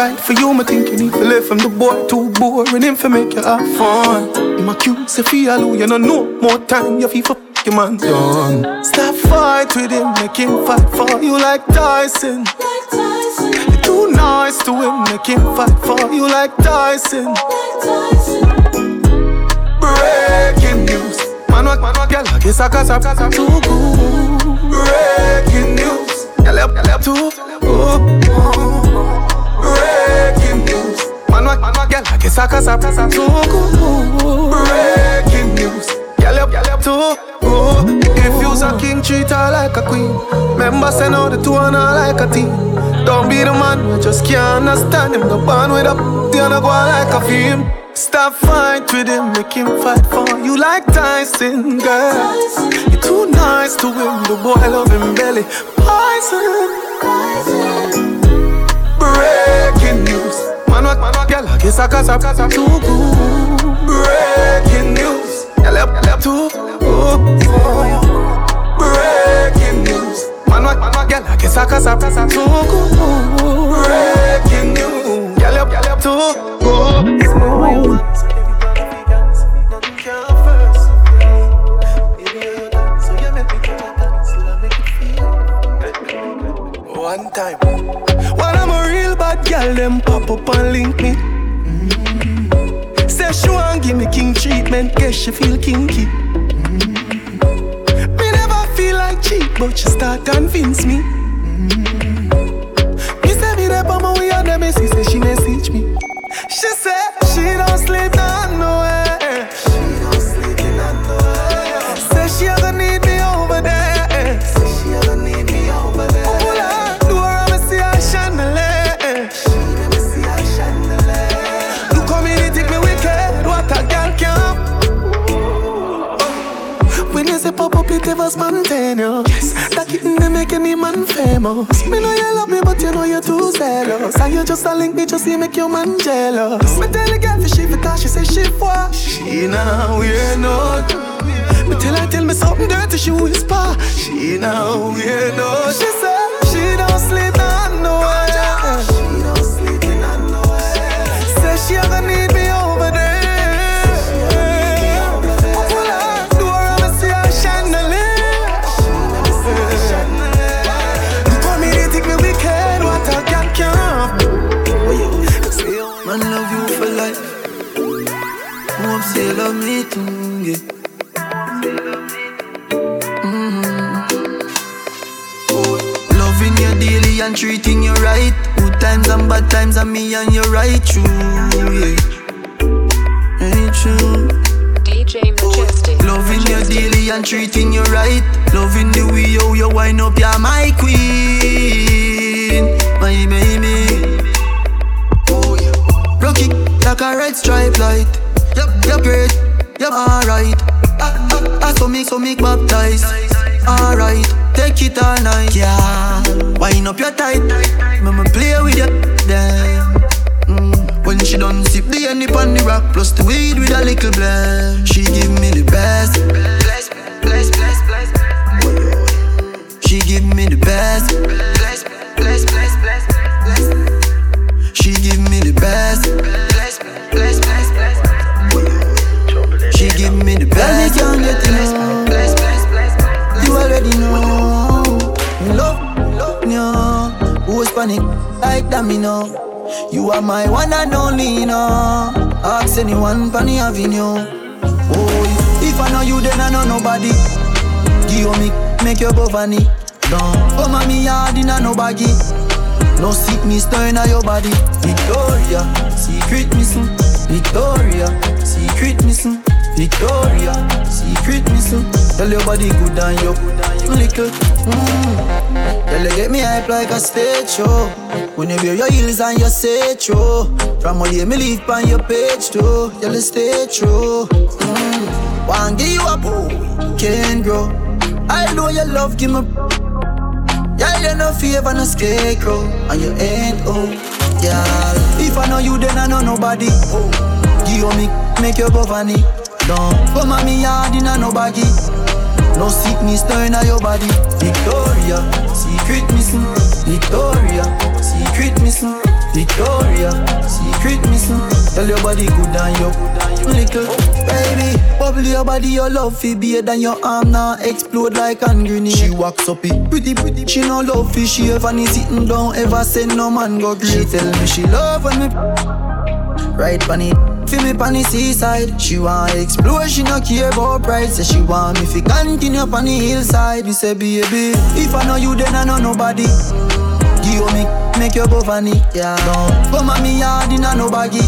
right for you, me think you need to live from the boy too boring him for make you have fun. My cute say feel you know no more time you feel for your man done. Stop fight with him, make him fight for you like Tyson. Like Tyson. You're too nice to him, make him fight for you like Tyson. Like Tyson. Breaking news. Man, what, man, what, girl, I guess I got too good. Breaking news. Girl, up, girl, up too. Oh, oh. Girl, I guess I got some too good. Breaking news. Girl, up, girl, up too. Oh, if you's a king, treat her like a queen. Remember, send out the two and her like a team. Don't be the man, you just can't understand him. The band with a the other go like a film. Stop fight with him, make him fight for you like Tyson, girl. You're too nice to him, the boy love him belly. Poison. News. Man, man, what, girl, I guess I got some too good. Breaking news. Girl, up too. Breaking news. Man, what, man, what, girl, I guess I can stop, stop, too good. Breaking news. Girl, up too good. Girl, them pop up and link me. Mm-hmm. Say she want give me king treatment, guess she feel kinky Mm-hmm. Me never feel like cheap, but she start convince me. Mm-hmm. Me say me there on my way and them see say she message me. She say she don't sleep pop up, it ever spontaneous make any man famous. Me know you love me, but you know you're too zealous. And you just a link me, just see make your man jealous. Me tell the girl for she fit she say she for. She now we're not. Me tell her tell me something dirty, she whisper. She now we're not. Times times, me and you right true, yeah. Ain't true. DJ Majestic. Loving you daily and treating you right. Loving the way you, you wind up, you're my queen, my baby. Oh yeah. Rocky like a red stripe light. Yep, you're great, yep, alright. I, I, I so make, so make baptize. Alright, take it all night, yeah. Wind up your tight, mama play with you, she done sip the honey on the rock, plus the weed with a little blend, she give me the best. Bless, bless, bless, bless. She give me the best. Bless, bless, bless, bless, bless. She give me the best. Bless, bless, bless, bless. She give me the best. Girl, me can't get enough. You already know. Love, love, no. Oh. Who's panic like that, me know. You are my one and only, know. Ask anyone, Panny Avenue. Oh, if I know you, then I know nobody. Give me, make your bovani. No, oh, mommy, in a no baggy. No sickness turn stirring your body. Victoria, secret missing. Victoria, secret missing. Victoria, secret missing. Tell your body good and you little. Mm. Tell you get me hype like a stage show. When you wear your heels and you say true. From all you me leave on your page too. Tell you stay true. Mm. One give you a boo, can't grow. I know your love give me. Yeah, you no favor no scarecrow, and you ain't oh. Yeah, if I know you, then I know nobody. Oh. Give me, make your governor down. Come on me yard in a no baggy. No sickness turn in your body. Victoria, secret missing. Victoria, missing. Victoria, secret missing. Tell your body good and you little baby. Bubble your body, your love fi beer than your arm now explode like hand grenade. She walks up it, pretty pretty. She no love fi she ever need sitting down. Ever send no man go great. She tell me she love when me right on it. Feel me on the seaside. She want explore, she no care about price. Say she want me fi continue on the hillside. Me say baby, if I know you then I know nobody. Give me, make your go funny, yeah. Come at me yard in a no baggy.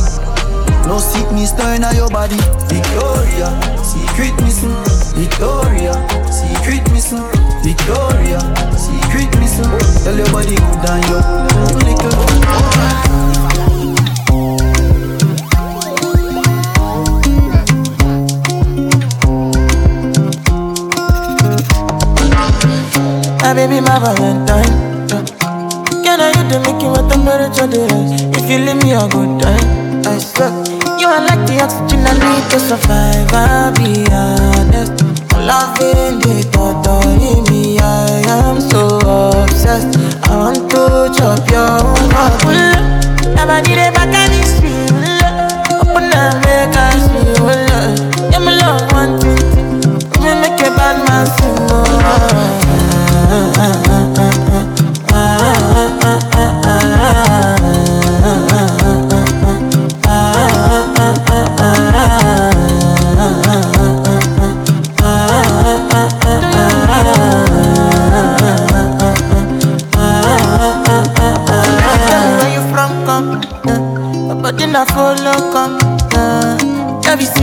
No sickness turn on your body. Victoria, secret missing. Victoria, secret missing. Victoria, secret missing. Tell your body good and your little. My baby, my valentine. I to make you what temperature there is? If you leave me a good time, I swear. You are like the oxygen I need to survive. I'll be honest. Loving the thought of me, I am so obsessed. I want to chop your heart. Never need a back and it's Open up, make us feel. Yeah, my love, one thing. Me make a bad man sing.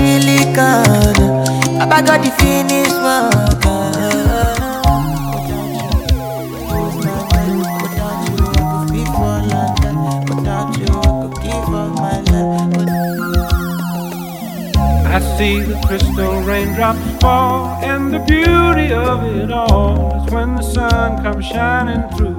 Be. Baba got the finish work. I see the crystal raindrops fall, and the beauty of it all is when the sun comes shining through.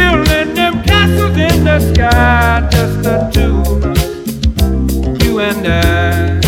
Building them castles in the sky, just the two. You and I.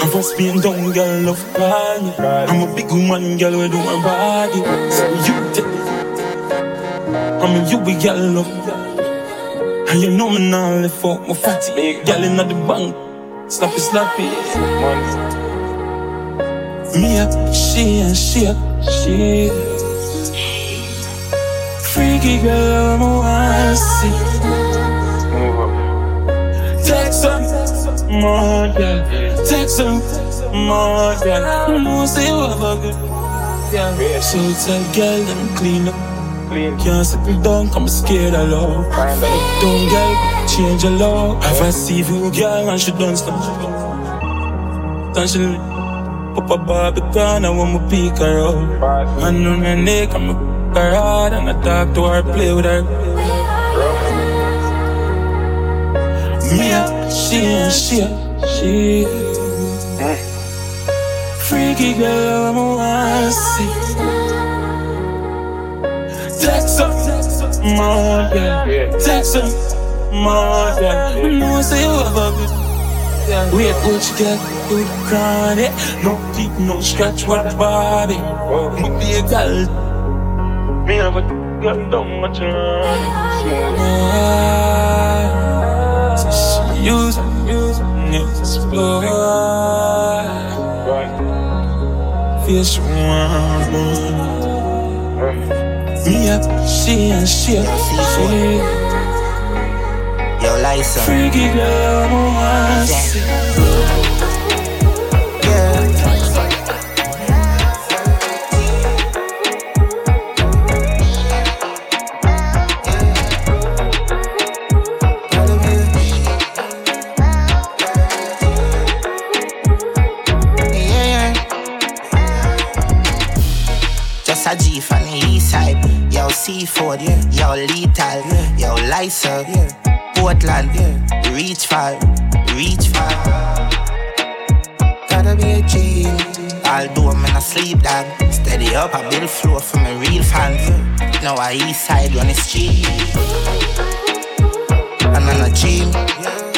I'm from Spain, down girl, love party. I'm a big woman, girl, we do my body. So you take I mean, you be girl, love. And you know me now, live for my fatty. Girl in the bank, slappy, slappy. Me up, she and she up, she. Freaky girl, I'm a more girl. Text her, more girl. No say you have a good. Yeah. So tell girl them clean up. Can't settle down, come scared of love. Don't girl, change your love. Have a you girl and she done stuff. Then she pop a barbican and want me pick her up. And on her neck, I'm a her hard and I talk to her, play with her. Me up, she she, she. Freak Freaky girl, I'm a see. Text up, more girl. Text up, more girl. No say you a good. Wait, what get? You chronic. No deep, no scratch, what body. Me be a girl. Me have a don't she use it, explore. Want more. Me up, she and she up, she. Yo. Freaky girl, a see. Seaford, yeah. Yo, Lethal, yeah. Yo, Lysa, yeah. Portland, yeah. Reach far, reach far. Gotta be a G. Although I'm in a sleep, dog. Steady up, I build floor for my real fans. Now I east side on the street. And on. Believe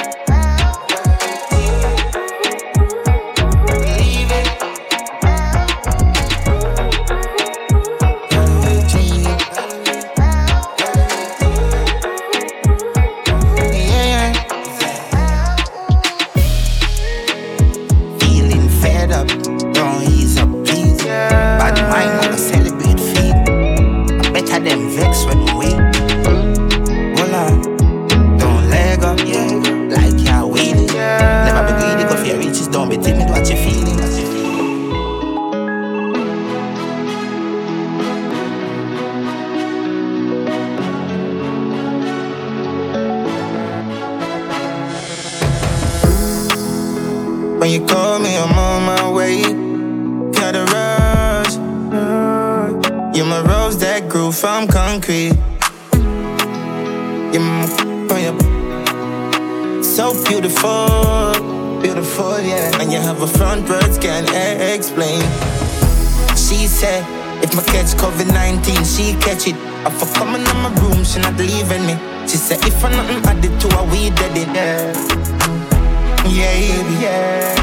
baby, yeah.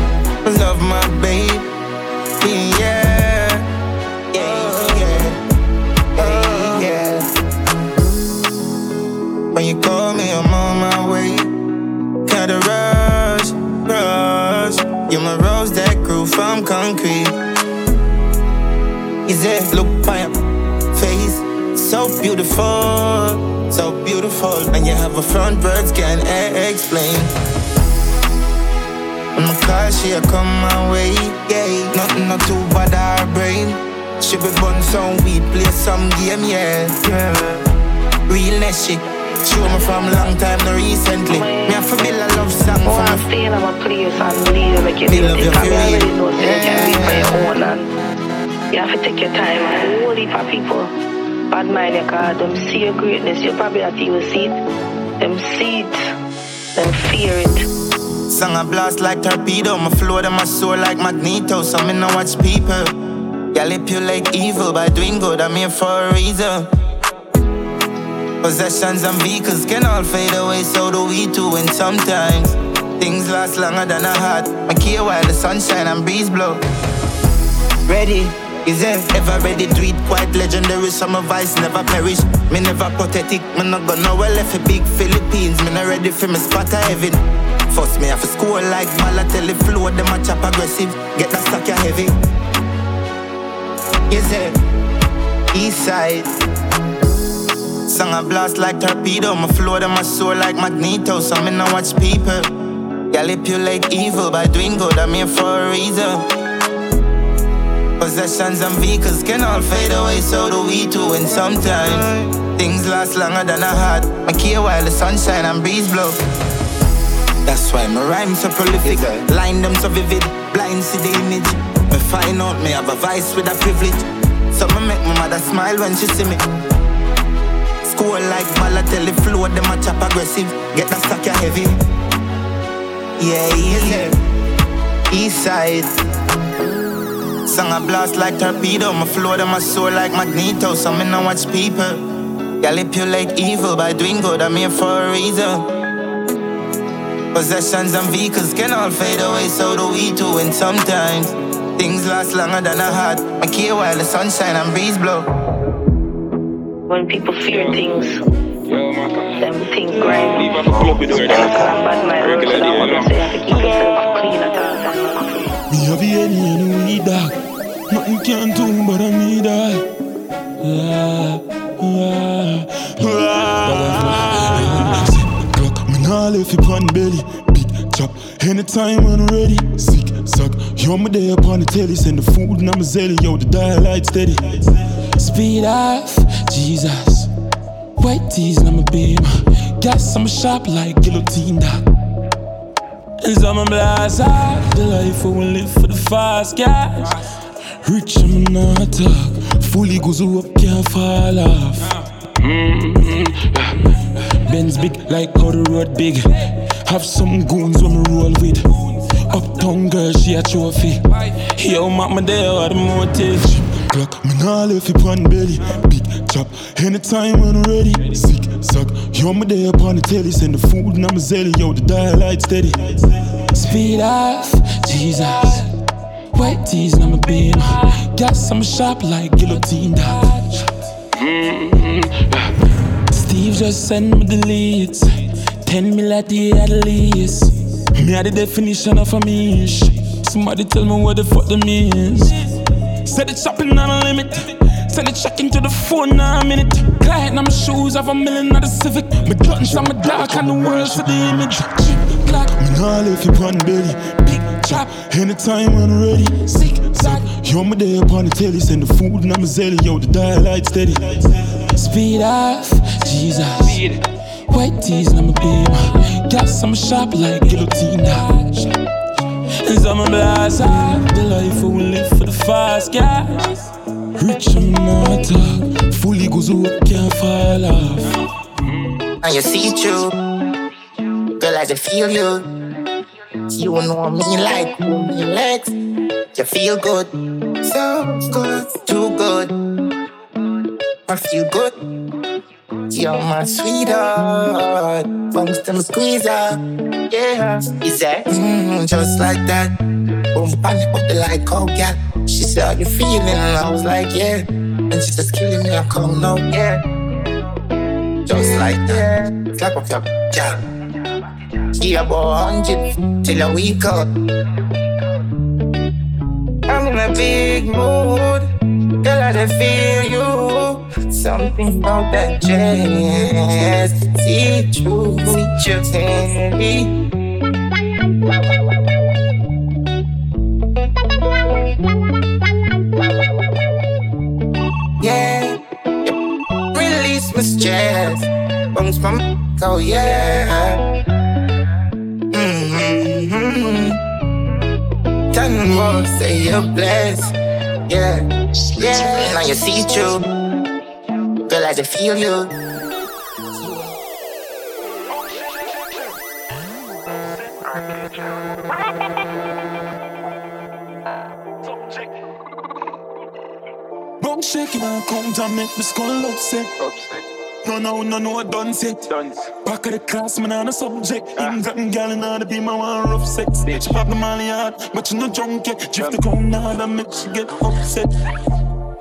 Love my baby, yeah. Yeah, yeah, yeah, yeah. When you call me, I'm on my way. Gotta rush, rush. You're my rose that grew from concrete. Is it look by your face? So beautiful, so beautiful. And you have a front words can't explain. My car, she'll come my way. Yeah, nothing not too bad our brain. She be bun some weed, play some game, yeah. yeah. Realness shit. Show me from long time, no recently. Me have to build a love song Oh, for I'm me. staying on my place and leave make it They love easy. you Probably for already know so you can live by your own and you have to take your time and heap of people bad mind you cause them see your greatness, you probably not even see it. Them see it, them fear it. Song a blast like torpedo, my flow to my soul like magneto. So me no watch people. Like evil by doing good, I'm here for a reason. Possessions and vehicles can all fade away, so do we too. And sometimes things last longer than a heart. I care while the sunshine and breeze blow. Ready? Is it ever ready to eat quite legendary? Summer vice never perish. Me never pathetic, me not gonna well left a big Philippines. Me not ready for me spot heaven. First me have to score like Balotelli flow, them a chop aggressive. Get that ya heavy. Is it? East side. Song a blast like torpedo, my flow them a soar like magneto. So me not watch people. Like evil by doing good, I'm here for a reason. Possessions and vehicles can all fade away, so do we too. And sometimes things last longer than a heart. I care while the sunshine and breeze blow. That's why my rhymes so prolific, line them so vivid, blind see the image. Me find out me have a vice with a privilege. So me make my mother smile when she see me. Score like Balotelli flow, them a chop aggressive. Get that ya heavy. Yeah, easy. East side. Song I blast like torpedo. My flow them my soul like magneto. So me now watch people. Manipulate evil by doing good. I'm here for a reason. Possessions and vehicles can all fade away, so do we too. And sometimes things last longer than I had. I care while the sunshine and breeze blow. When people fear things, them think grime. Leave off a club with her. Bad mind, Regular so day, I you want to say I have to keep yourself clean at all times. Me have any and we dog. Nothing can do but I need that. Ah, ah, ah. Glock, me nah left it on belly. Big chop, anytime when I'm ready. Sick, suck, yo me there upon the telly. Send the food and I'm a zelly, yo the dial light steady. Speed off, Jesus. White tees and I'm a beam. Gas, I'm a sharp like guillotine dog. And some blast off the life we will live for the fast cash. Rich I'm not talk. Fully goes up, can't fall off. Mm-hmm. Benz big like how the road big. Have some goons when me roll with. Uptown girl, she a trophy. Yo, mama there, what the motive? Glock, me nah left it on belly. Big chop, anytime when ready. Sick, suck, yo, me there upon the telly. Send the food and I'm a zelly, yo, the dial light steady. Speed off, Jesus. White tees I'm a beam. Gas, I'm sharp like guillotine dodge. Mm-hmm. Steve just send me the leads. 10 mil at the at least. Me had the definition of a mish. Somebody tell me what the fuck the means. Said it's shopping on a limit. Send it check into the phone now a minute. Glad on my shoes, have a million of the Civic. My guns, I'm a dark and the world for the image. Black, me nah left you on belly. Big chop, anytime when I'm ready. Sick, sack, yo, me there upon the telly. Send the food and I'm a zelly, yo, the dial light steady. Speed off, Jesus. White tees and I'm a beam. Gas, I'm a sharp like guillotine dodge. And some blast off the life we live for the fast guys. Rich I'm not talk. Fully goes up, can't fall off. Mm. And you see through. Girl, I just feel you. You know me like who me legs. You feel good. So good. Too good. I feel good. You're my sweetheart. Bunks them squeezer. Yeah. Is that mm, just like that? Boom, bang, up the like, oh, yeah. She said, How you feeling? And I was like, Yeah. And she just killing me. I come no, yeah. Just like that. Slap up your jaw. Yeah, about hundred till a week up. I'm in a big mood. Girl, I just feel you. Something about that jazz. See you, see you, see Yeah, release my stress. Bounce from, oh yeah. Mm-hmm. Me more, say you're blessed. Yeah, yeah. Now you see through. Girl, I just feel you. Bum shaking and count and make the skull upset. No, no, no, no, done set. Back of the class, man, on a subject. Ah. Even gotten gal in order be my one rough sex. She pop the molly hard, but you no drunk yet. Drift the crown hard and make she get upset.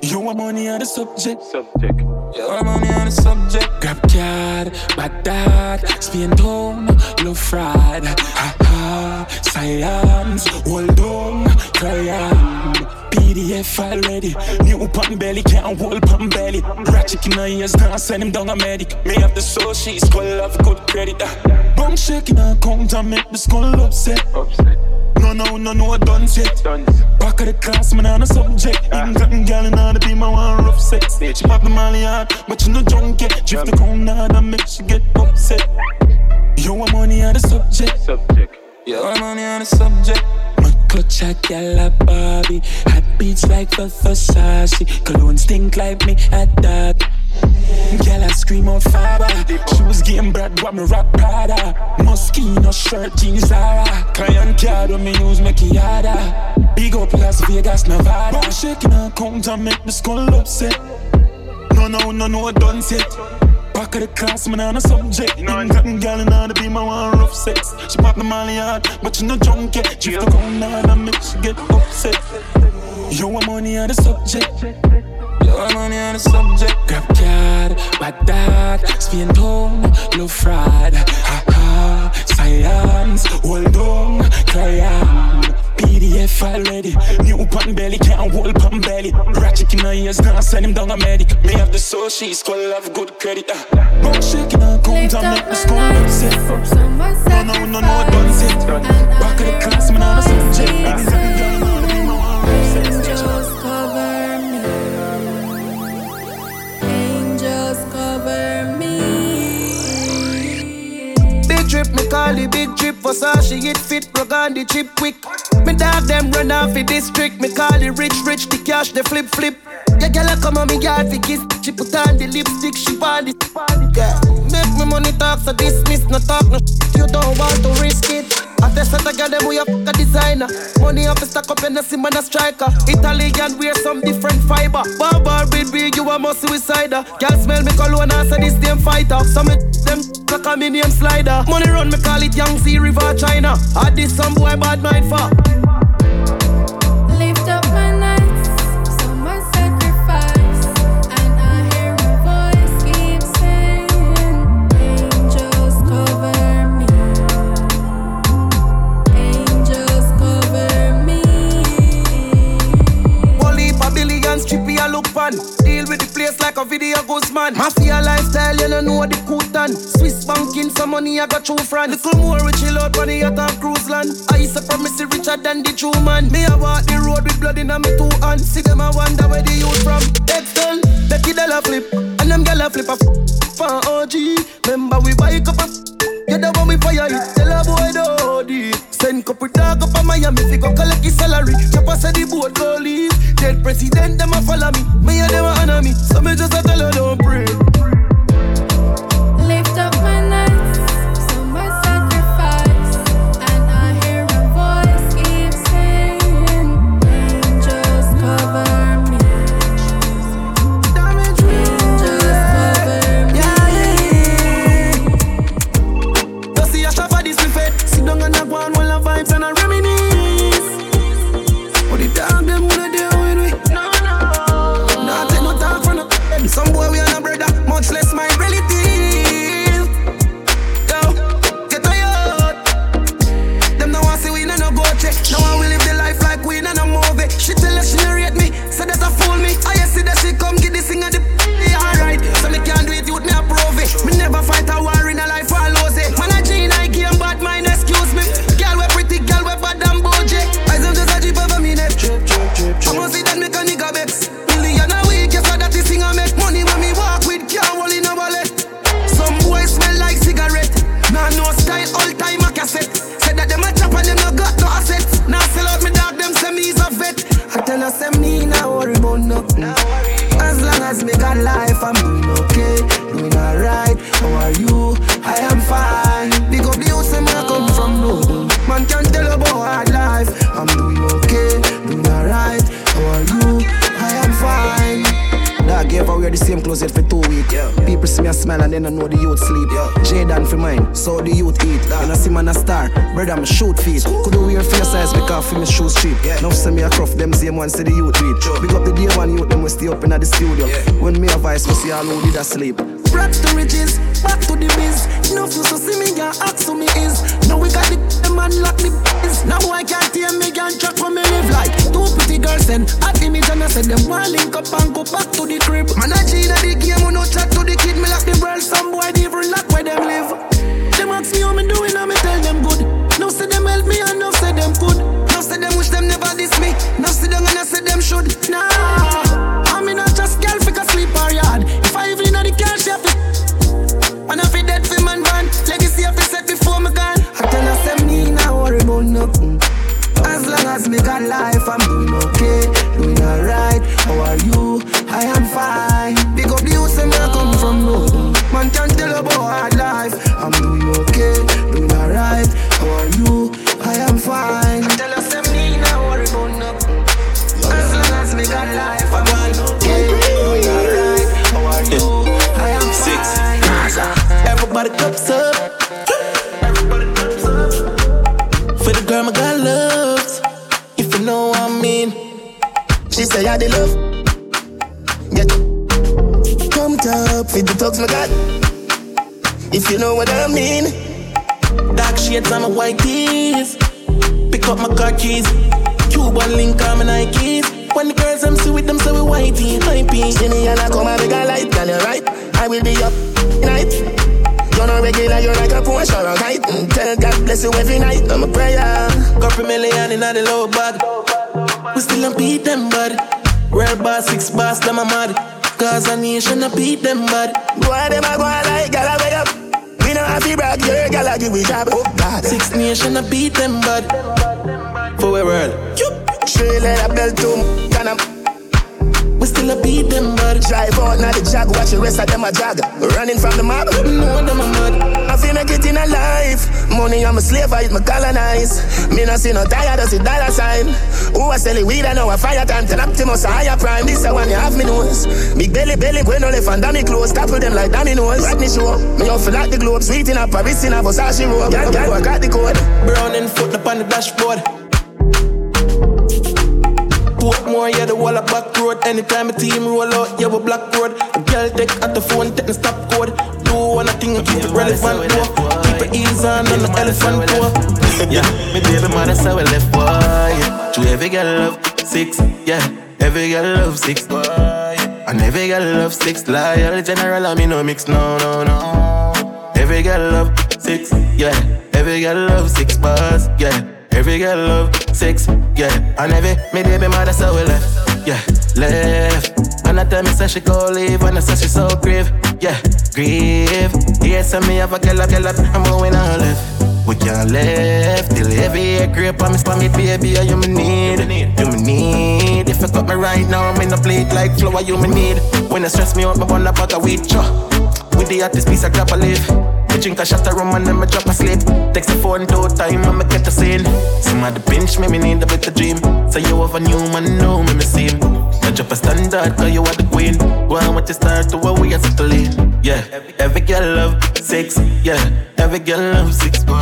You want money on the subject. Subject. You want money on the subject. Grab card, bad dad, spin down, low fried. Ha ha, science, hold on, cry on. PDF file ready. New pan belly, can't hold pan belly. Ratchet in her ears, now send him down a medic. Me have the soul, she's skull have good credit. Uh. Bum shaking her count and make the skull upset. upset. No, no, no, no, I done set. Back of the class, man, on a subject. Even gotten gal in order be my one rough sex. She pop the molly hard, but you no drunk yet. Drift the crown hard and make she get upset. Want money on the subject. Subject. You want money on the subject. Clutch a gal a Barbie. Hot beats like the Versace. Cologne stink like me at that. Girl, I scream on fire. Was getting bread, what me rock Prada. Moschino shirt, jeans Zara. Client card when me use it harder. Big up Las Vegas, Nevada. Shaking her count and make the skull upset. No, no, no, no, done set. Back of the class, man, on a subject. You know, I'm gotten gal in order to be my one rough sex. She pop the molly hard, but she no drunk yet. Drift the ground hard and make she get upset. You want money on the subject. You want money on the subject. Grab card, bad dad, spin tone, low fried. Ha ha, science, hold on, client. PDF file ready. New pan belly, can't hold pan belly. Ratchet in her ears, now send him down a medic. Me have the soul, she's gonna have good credit. Uh. Bone shaking her count and make the skull upset. No, no, no, no, done set. Back of the class, man, on a subject. Niggas having gun, now they be my one Angels cover me. Angels cover me. Big drip, me call it big drip. Versace, it fit, rock on the chip quick. Me dog them run off the district. Me call it rich, rich, the cash, the flip, flip. Yeah, girl, come on, me yard fi kiss. She put on the lipstick, she want it. Yeah. Make me money talk, so dismiss, no talk, no You don't want to risk it. I test that I got them, we a fuck a designer. Money up, stack up, and a sim and a striker. Italian wear some different fiber. Barbar big, you a must suicider. Girl smell me cologne, I say this damn fighter. Some me them like a me slider. Money run, me call it Yangtze River, China. I did some boy bad mind for. Up my pan. Deal with the place like a video ghost man. Mafia lifestyle, you don't know the cootan. Swiss banking, some money I got through France. Little more we chill out on the yacht and cruise land. I used to promise it richer than the true man. Me I walk the road with blood in my two hands. See them I wonder where the youth from. Excel, Becky Della flip, and them gala flip a f- for OG. Remember we buy a cup of you the one we fire it, tell a boy the OD Send couple dog up a Miami, fi go collect his salary. Chopper say the boat go leave Dead president, them a follow me. Me and them a honor me. So me just a tell her don't pray. Lift up my vibes and a asleep. Come and make a light, girl, you're right. I will be up night. You're not regular, you're like a Porsche or a kite. Mm, Tell God bless you every night. I'm a prayer. Couple million in the low bag. We still don't beat them, bud. Real boss, six boss, them a mad. Cause a nation, I beat them, bud. Boy, them a go like, girl, I wake up. We know how to brag, your girl, I give we job. Oh, God. Six nation, I beat them, bud. For we world. Straight let a belt to can I We still a beat them, bud. Drive out now the jag, watch the rest of them a jog. Running from the mob. No, them a mad. I feel make it in a life. Money, I'm a slave, I eat my colonize. Me no see no tired, I see dollar sign. Who I sell it weed, I know a fire time. Tell Optimus a higher prime. This a one you have me nose. Big belly, belly, when no left and dummy clothes. Topple them like dominoes. Rodney show. Me off like the globe. Sweet in a Paris in a Versace robe. Girl, girl, I got the code. Brown and foot up on the dashboard. Portmore, yeah, the wall of back road. Anytime a team roll out, yeah, we black road. A girl take at the phone, take the stop code. Do one thing and keep it relevant, boy. Keep it easy on on the elephant, boy. yeah, me baby mother say we left boy. Yeah. To every girl love six, yeah. Every girl love six, boy. And every girl love six. Loyal general, I me no mix, no, no, no. Every girl love six, yeah. Every girl love six bars, yeah. Every girl love six, yeah. And every me baby mother say we left, yeah, left. And I tell me say she go leave, and I say she so grieve, yeah, grieve. Yes, and me have a girl, a girl, I'm going on left. We can't left till every grip on me, spam it, baby. You me need, you me need. If you cut me right now, I'm in a plate like flour. You me need. When you stress me out, me want a bag of weed, cho. With the hottest piece of grab a leaf. Me drink a shot of rum and then me drop a sleep. Text the phone two time and me get a scene. Somebody pinch me, me need a better dream. So you have a new man, know me, me see him. I drop a standard, cause you are the queen. On with the start to where we are settling. Yeah, every girl love six, yeah. Every girl love six, boy.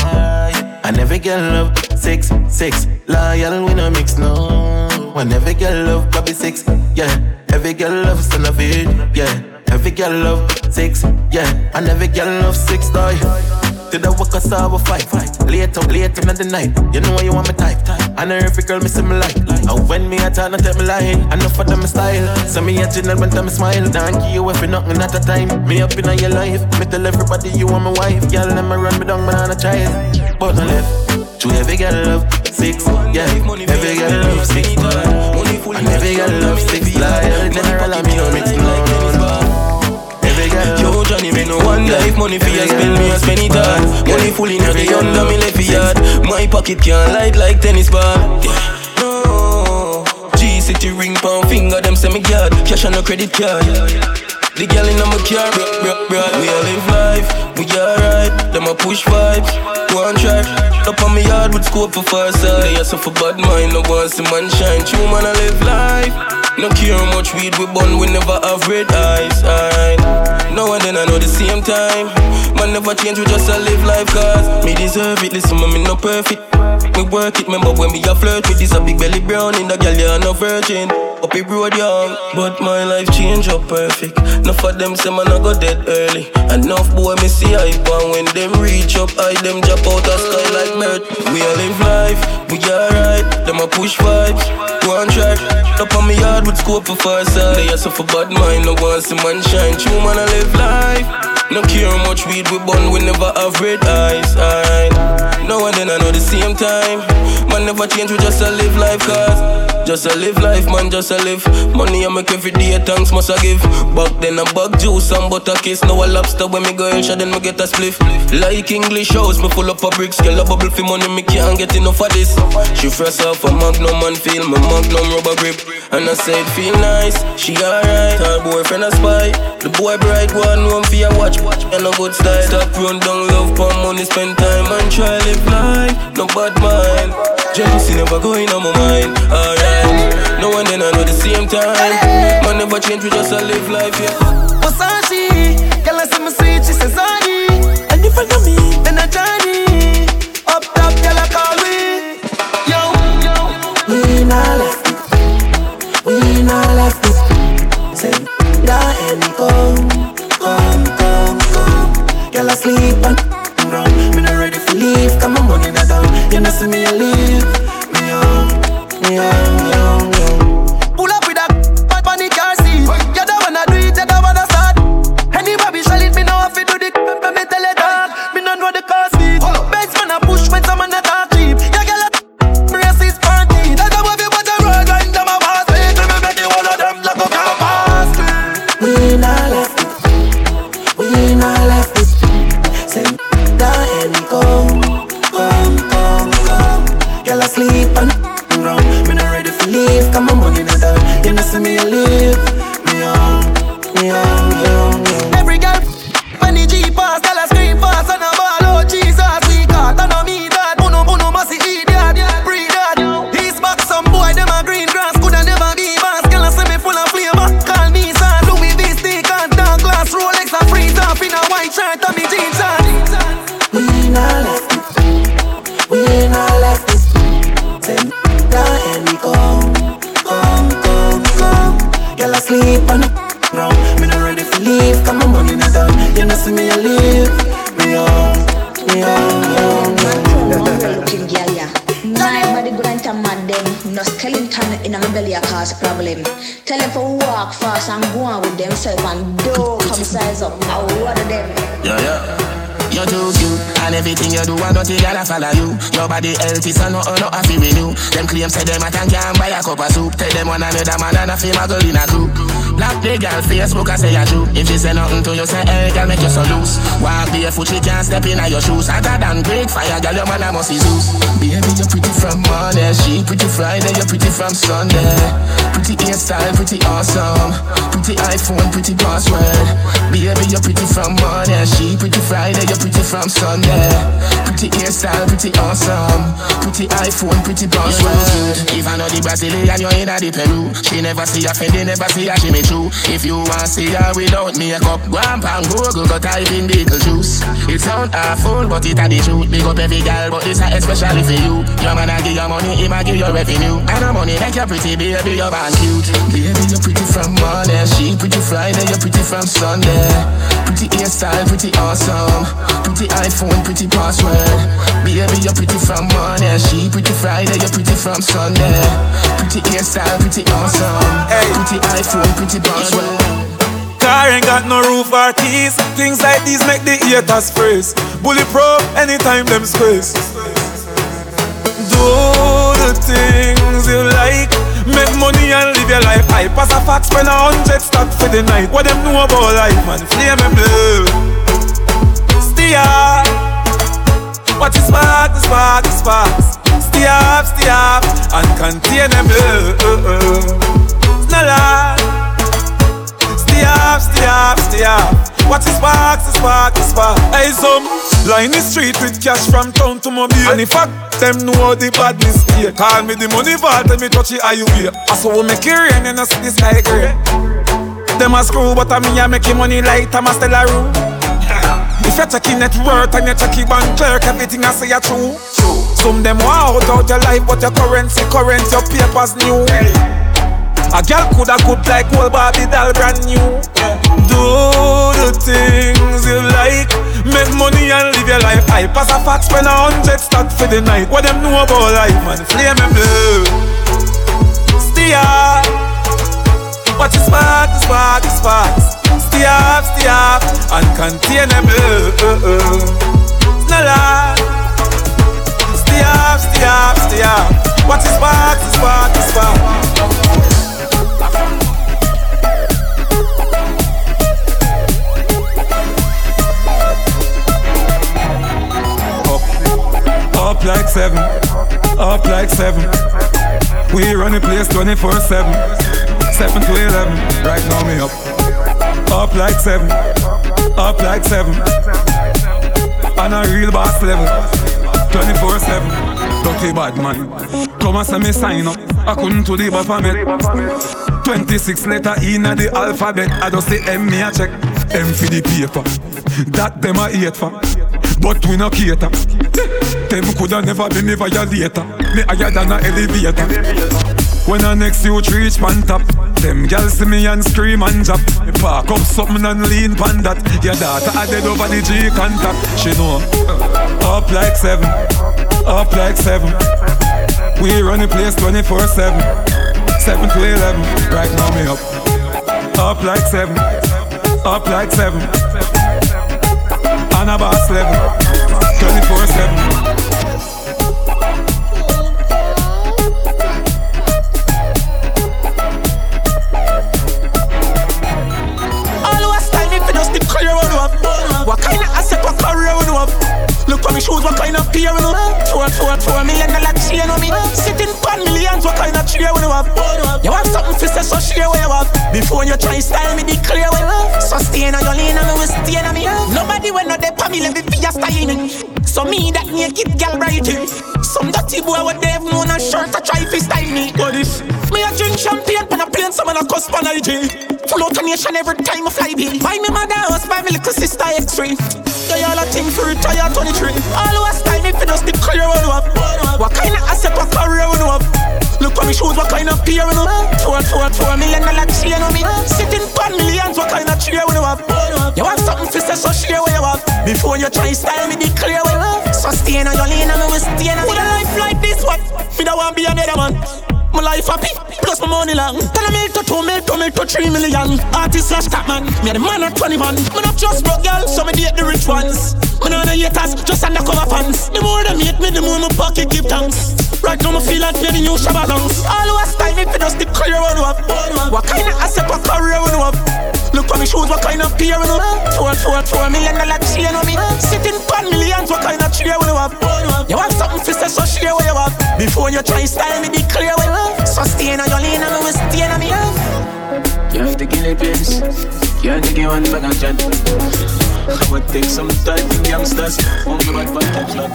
And every girl love six, six. Loyal, we no mix, no. And every girl love Bobby six, yeah. Every girl love son of it, yeah. Every girl love six, yeah. And every girl love six, die. To the work, I saw a fight. Later, later in the night. You know why you want me type. I know every girl me see me like. And when me a talk, not tell me lying. I know for them style. So me a general when time me smile. Thank you if you nothing at a time. Me up in your life. Me tell everybody you want my wife. Girl, let me run me down, man, a child. But I left. To every girl love six, yeah. Every girl love six, and every girl love six. Loyal, general, I life Money for you spend me, I spend it hard Money full in the under me left yard. My pocket can't light like tennis ball. No. G-City ring pound finger, them say me yard Cash on no credit card. The girl in my car. We all live life, we alright. Them a push vibes, one drive. Up on me yard with scope for far side. Also for bad mind, no one see man shine. True man, I live life. No care how much weed we burn, we never have red eyes. Alright. Now and then I know the same time. Man never change, we just a live life cause me deserve it. Listen, man, me no perfect. Me work it, remember when we a flirt with this a big belly brown in the girl, you're no virgin. Up a road young, but my life change up perfect. Enough of them say man I go dead early. And enough boy me see hype and when them reach up, I them drop out of sky like bird. We all live life, we alright. Them a push vibes, one track. Up on me yard with scope for far side. They also for bad mind, no one see man shine. True man I live life. No care how much weed we burn, we never have red eyes. Now and then I know the same time. Man never change, we just a live life cause. Just a live life, man, just a live. Money I make every day, thanks must I give. Back then I bug juice and butter kiss. Now a lobster when me go shot, then me get a spliff. Like English house, me full up of bricks. Girl a bubble for money, me can't get enough of this. She fresh off a magnum and feel my magnum rubber grip. And I said feel nice, she alright. Her boyfriend a spy. The boy bright one, one for your watch, Yellow good style Stop run down love for money Spend time and try live life. No bad mind. Jealousy never go in on my mind. Alright. No one then I know the same time. Man never change we just a live life yeah. What's? Girl I see me sweet she says sorry And if I know me then I journey Up top girl I call we Yo, yo. We not left We not like this. Say, yeah, and come, come girl asleep and no, me not ready for leave. Come on, money that down. You not see me a leave, me on, me on. To you, say hey, girl, make you so loose. Walk barefoot, she can't step in your shoes. Hotter than great fire, girl, your man I must be Zeus. Baby, you're pretty from Monday, she pretty Friday, you're pretty from Sunday. Pretty hairstyle, pretty awesome. Pretty iPhone, pretty password. Baby, you're pretty from Monday, she pretty Friday, you're pretty from Sunday. Pretty hairstyle, pretty awesome. Pretty iPhone, pretty password. If I know the Brazilian, you're in the Peru. She never see a Fendi, never see a Jimmy Choo. If you want see her without makeup, go and pan Google, go type in Beetlejuice. It sound awful, but it a the truth. Big up every girl, but it's a especially for you. Your man a give you money, him a give you revenue. And the money make you pretty, baby, you're born cute. Baby, you're pretty from Monday, she pretty Friday, you're pretty from Sunday. Pretty hairstyle, pretty awesome. Pretty iPhone, pretty password. Baby, you're pretty from Monday, she pretty Friday, you're pretty from Sunday. Pretty hairstyle, pretty awesome. Pretty iPhone, pretty password. Car ain't got no roof or keys. Things like these make the haters freeze. Bulletproof anytime them squeeze. Do the things you like. Make money and live your life. I pass a fax, spend a hundred stack for the night. What them know about life, man? Flame and blue. Stay up. Watch the spark, the spark, the sparks. Stay up, stay up, and contain them. Eh, eh, eh. No lie. Stay up, stay up, stay up. Watch the sparks, the spark, the spark. Hey, some line the street with cash from town to mobile. And if I them know the badness here, call me the money vault, tell me touch it how you wear. I saw it rain and I see the sky gray. Them a screw, but I me I make money like stellar room. If you're checking net worth and you're checking bank clerk, everything I say are true. Some them want out out your life, but your currency current, your papers new. A girl coulda good like old Barbie doll brand new. Do the things you like, make money and live your life. I pass a fax, spend a hundred stack for the night. What them know about life, man? Flame and blue. Stay watch the spark, the spark, the sparks. Stay up, stay up, and contain them. No lie. Stay up, stay up, stay up. Watch the spark, the spark, the spark. Up like seven, up like seven. We run the place 24 7. 7 to 11, right now me up. Up like seven, up like seven. On a real boss level, 24 7. Dirty bad man. Come and say me sign up. I couldn't to the Baphomet. 26 letter in the alphabet. I just say M me a check. M for the paper. That them a hate for. But we no cater. Them coulda never be me violator. Me higher than a elevator. When I next you reach pan top, them gyal see me and scream and. Me park up something and lean pan that. Your daughter a dead over the G contact. She know. Uh, up like seven, up like seven. We run the place 24 7. 7 to 11, right now me up. Up like seven, up like seven. On a boss level, 24 7. What kind of gear we have? Four, four, four million dollar chain on me. Six pan millions, what kind of when you have? You want something for say so share where you have. Before you try style me declare where you have. So stay on your lane and we stay on me. Nobody when not for me, let me be style me. So me that naked girl brighty. Some dirty boy what have known a shirt to try to style me. Me a drink champagne when I plane, some of a cuss pan IG. Float a nation every time I fly be. Buy me mother house, buy me little sister X3. They all a thing for retire 23. All who a style me for just the career one up. What kind of asset, what career one up? Look for me shoes, what kind of pair one up? Four, four, four million dollar chain on me. Sitting pan millions, what kind of tree one up? You want something for say so share where you have. Before you try style me, declare where you. So stay on your lane and we stay on. With a life like this one, me don't want be another man. My life happy, plus my money long. Tell mil to two mil to mil to three million. Artist slash top man, me the man at 21. Me not just broke girl, so me date the rich ones. Me know the haters, just undercover fans. The more them hate me, the more my pocket give thanks. Right now me feel like me the new Shabba Ranks. All who are style me just the career one up. What kind of asset, what career one up? Look for me shoes, what kind of pair one up? Four, four, four million dollar chain on me. Sitting pan millions, what kind of tree one up? You want something for say so share where you have. Before you try style me, declare where you have. So stay on your lane and we stay on me. You have to kill it, please. You have to give one back and chat. I would take some time in youngsters. Only bad bad touch lot.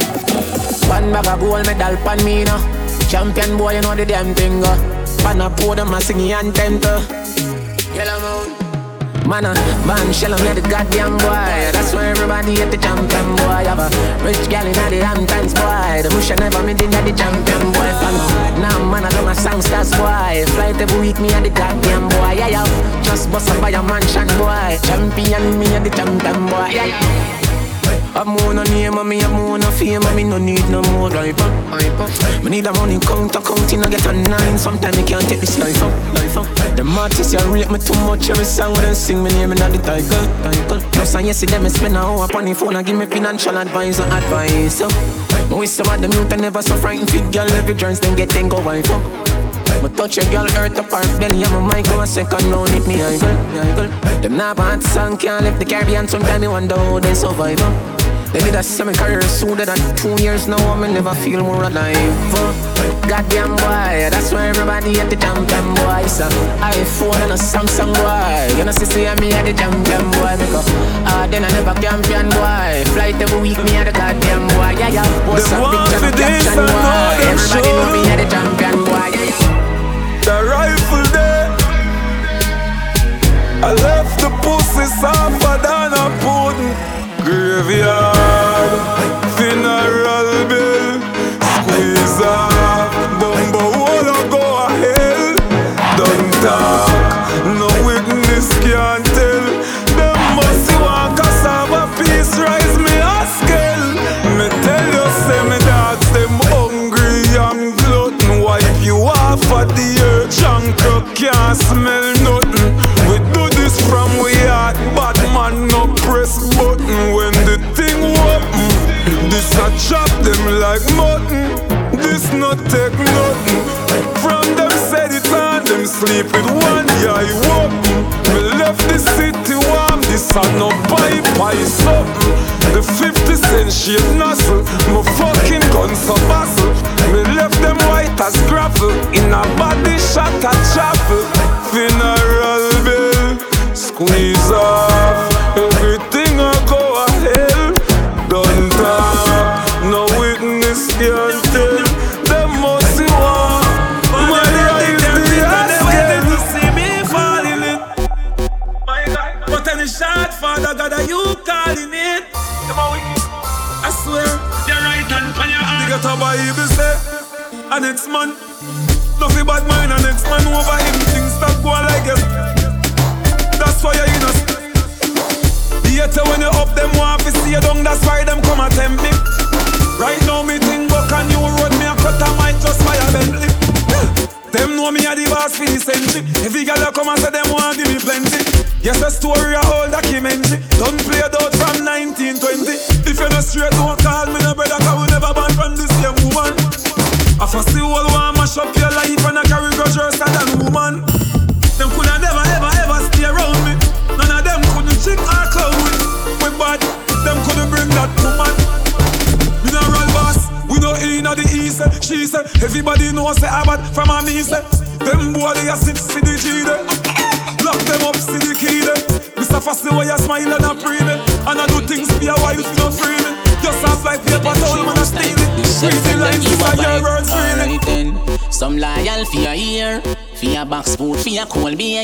One bag of gold medal pan me now. Champion boy, you know the damn thing. Uh. Pan a podium, I sing the anthem to. Yellow moon. Man, uh, man, shell on the goddamn boy. That's why everybody at the champion boy. Have a rich gal in the Hamptons boy. The bush never me did the champion boy. Now, man, I love my songsters boy. Flight every week, me at the goddamn boy. Yeah, yeah. Just bust up by a mansion boy. Champion, me at the champion boy. Yeah, yeah. I'm on a name and me I'm on a fame and me no need no more driver. Me need a money count, counting I get a nine. Sometimes me can't take this life up. The artists you rate me too much. Every song when they sing me name in the title, title. Plus and yes, them me spend a hour upon the phone and give me financial advice or advice. So, me with some of them youth and never so frightened fit girl. Every turns them get then go wife up. Me touch a girl, hurt up her belly, and my mic go a second round hit me idle, idle. Them not bad song can't left the Caribbean. Sometimes me wonder how they survive. Oh. Uh. They did a semi career sooner than two years now. I me never feel more alive. uh. Goddamn boy, that's why everybody at the champion boy. So iPhone and a Samsung boy. You know, see, see me at the champion boy. Me go, ah, then I never champion boy. Flight every week, me at the goddamn boy. Yeah, yeah. A want picture for of caption boy. Everybody know me at the champion boy. Yeah, yeah. The rifle there. I left the pussy softer than a pudding. Graveyard, funeral bill, squeeze off, bumbo wanna go a hell. Don't talk, no witness can't tell. Them must want cassava piece, rise me a scale. Me tell you, say me dogs them hungry and glutton. Wipe you off of the earth, junk up can't smell nothing. A chop them like mutton. This not take nothing. From them said it on them sleep with one eye open. Me left the city warm, this a no pipe, I something. The 50 cent shape nozzle, my fucking guns so bustle. Me left them white as gravel, in a body shot a chapel. Funeral bill, squeeze off, on The get a Bible say, a next man. Nothing bad mind, a next man over him. Things stop going like it. That's why you're in us. Later when you up them want to see you down, that's why them come attempt me. Right now me think book a new road, me a cut a mic just by a Bentley. Them know me a the boss for the century. Every girl a come and say them want give me plenty. Yes, a story a whole documentary. Don't play it out from 1920. If you're not straight, don't call me no brother, cause we never born from the woman. I first the whole one mash up your life and I carry grudge worse than woman. Them coulda never ever ever stay around me. None of them couldn't chick or clown me. We bad, them couldn't bring that woman. Mineral boss, we know in the east. Eh? She say say everybody knows I bad from a me. Them boy they a sit see the G there. Lock them up see the key eh? there. Mr. Fasty why you smile and a pray me. And I do things for your wife you not free. Just half like paper towel man a steal it. Lines for your words really. Alright then, some loyal for your ear, for your box food, for your cold beer.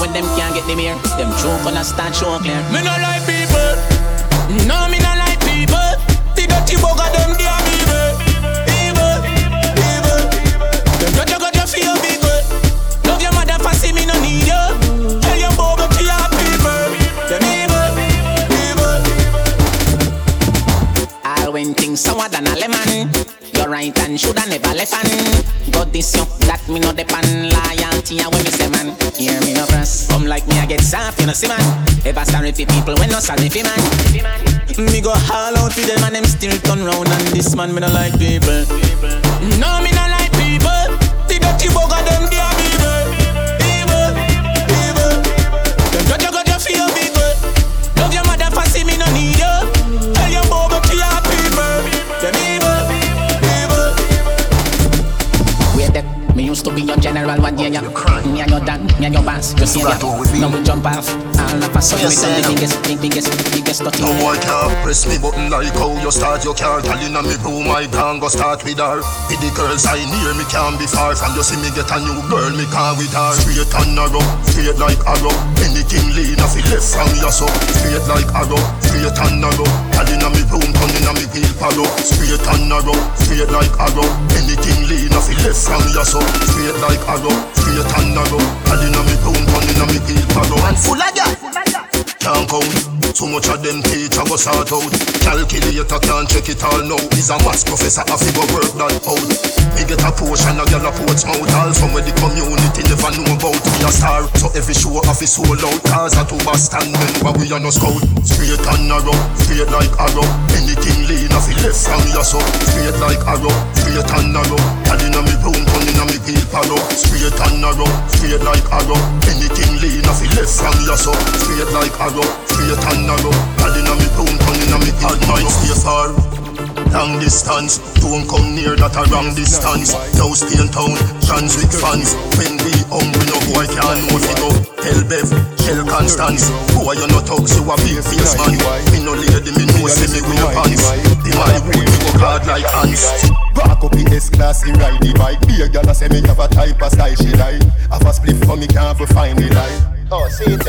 When them can't get them here, them choke on a start show clear. Me no like people, no me no like people. The dirty bugger them they right hand shoulda never hand. Got this you that me no depend loyalty and when me say man. Hear me no press. Come like me I get soft, you know see man. Ever sorry for people when no sorry for man. Me go all out for them and them still turn round and this man me no like people. No me no like people. The dirty bugger them they are evil, evil, evil. Them judge you got you feel big good. Love your your one day, yeah. Me and your dad, me and your boss, you see ya. Now we jump off. All of a sudden, we done the biggest, big, biggest, biggest dirty. No boy can't press me button like how you start. Your car Tell in me room I can go start with her. With the girls I near me can't be far From. You see me get a new girl me can't with her. Straight and narrow, straight like arrow. Anything lean off it left from your so. Straight like arrow, straight and narrow. Tell in me room turn in me wheel paro. Straight and narrow, straight like arrow. Anything lean off it left from your so. Straight like arrow, straight and narrow Tell in me room turn in me wheel paro And full of gas can't count. Too much of them teacher go sort out. Calculator can't check it all now. He's a maths professor, I figure work that out. Me get a portion, a girl a porch mouth. All from where the community never know about. Me a star, so every show off is sold out. Cause a two Boston member, we are no scout. Straight and narrow, straight like arrow. Anything lean off left from your so. Straight like arrow, straight and narrow. Girl inna me brown, turn inna me peel paro. Straight and narrow, straight like arrow. Anything lean off left from your so. Straight like arrow, straight and narrow. Girl inna me brown, turn inna me peel paro. Stay far. Long distance, don't come near that a wrong distance. Now stay in town, trans with fans. When we hungry, no boy know if it go. Tell Bev, tell Constance. Boy, you no thugs, you a bare face man. Me no lady, me know see me wear pants. The my wood, me work hard like ants. Back up the S-class, he ride the bike Be a girl a say me have a type of style she like Have a spliff for me can't fi find the light Oh, see it.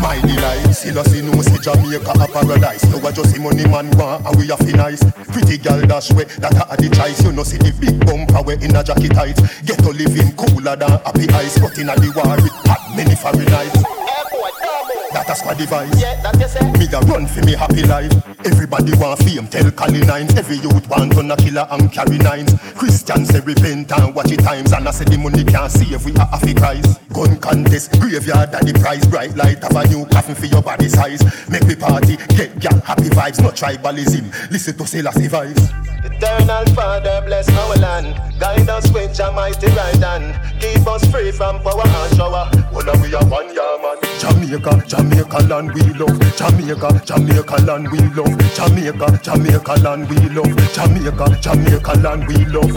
My delight see no see Jamaica a paradise. No a just see money man want and we fi nice. Pretty girl dash way that a the choice. You know see the big bumper way in a jacket tight. Get to living cooler than happy ice But in a the war it hot many Fahrenheit that a squad device. Yeah, that you say. Me da run for me happy life. Everybody want fame, tell Cali nines. Every youth want to a killer and carry nines. Christians say repent and watch it times. And I say the money can't save we are happy Christ. Gun contest, graveyard at the price. Bright light have a new coffin for your body size. Make me party, get gal happy vibes, not tribalism. Listen to Selassie vibes. Eternal Father, bless our land. Guide us with your mighty right hand. Keep us free from power and shower. Well, we are one yeah, man. Jamaica, Jamaica land we love. Jamaica, Jamaica land we love. Jamaica, Jamaica land we love. Jamaica, Jamaica land we love.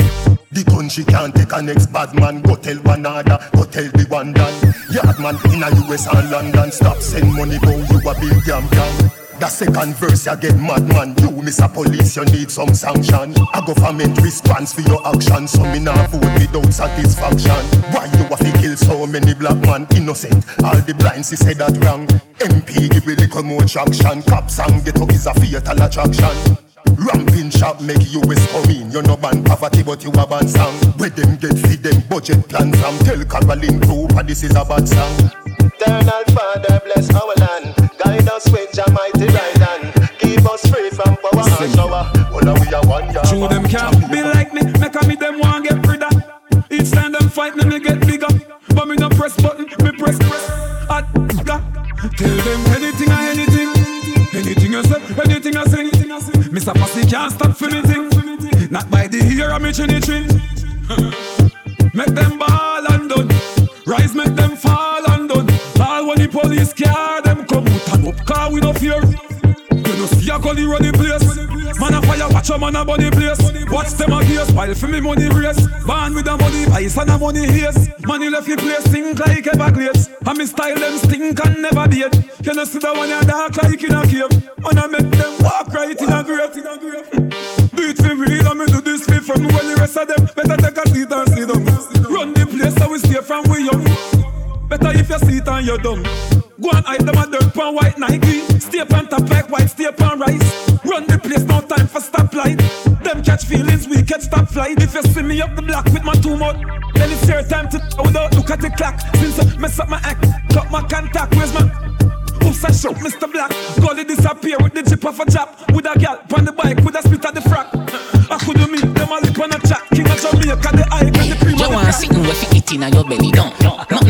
The country can't take a next bad man. Go tell one other, go tell the one done. Yard man in a US and London. Stop send money go you a big damn gang. The second verse you get madman You Mr. Police you need some sanction. A government response for your action. So me nah vote without satisfaction. Why you have to kill so many black man? Innocent. All the blinds he said that wrong. MP give a little more traction. Cops and get up is a fatal attraction. Ramping shop make you US come in You no ban poverty but you a ban song. Where them get feed them budget plan from? Tell Caroline Cooper this is a bad song. Eternal Father, bless our land. Guide us with your mighty right hand. Keep us free from power and shower. Well, we are one yeah, True, them can't be like me. Make a me them want get rid of. Each time them fight me, me get bigger. But me no press button, me press press. Ga. Tell them anything or anything. Anything you say, anything I say. Mr. Passy can't stop for me thing. Not by the ear of me chinny chin. Make them ball and done. Rise, make them fall and done. All when the police car and up car we no fear. You know see a gully run the place. Man a fire Watch a man a bunny place. Watch them a gears. Pile for me money race. Born with a money vice and a money haze. Money left you place stink like Everglades. And me style them stink and never beat. You know see the one you dark like in a cave. And I make them walk right in a grave. In a grave. Do it for real and me do this for fun. When the rest of them better take a seat and sit down. Run the place so we stay from we young. Better if you sit and you're dumb. Go and hide them a dirt pan white Nike. Stay on top like white, stay on rice. Run the place, no time for stoplight. Them catch feelings, we catch stop flight. If you see me up the block with my two mouth, then it's your time to without look at the clock. Since I mess up my act, cut my contact. Where's my Oops, I shot Mr. Black. Gully disappear with the chip of a chap. With a gal on the bike, with a split at the frack. I could you meet them a lip on a chat. King of Jamaica, the eye and the cream You want sitting with it inna your belly down.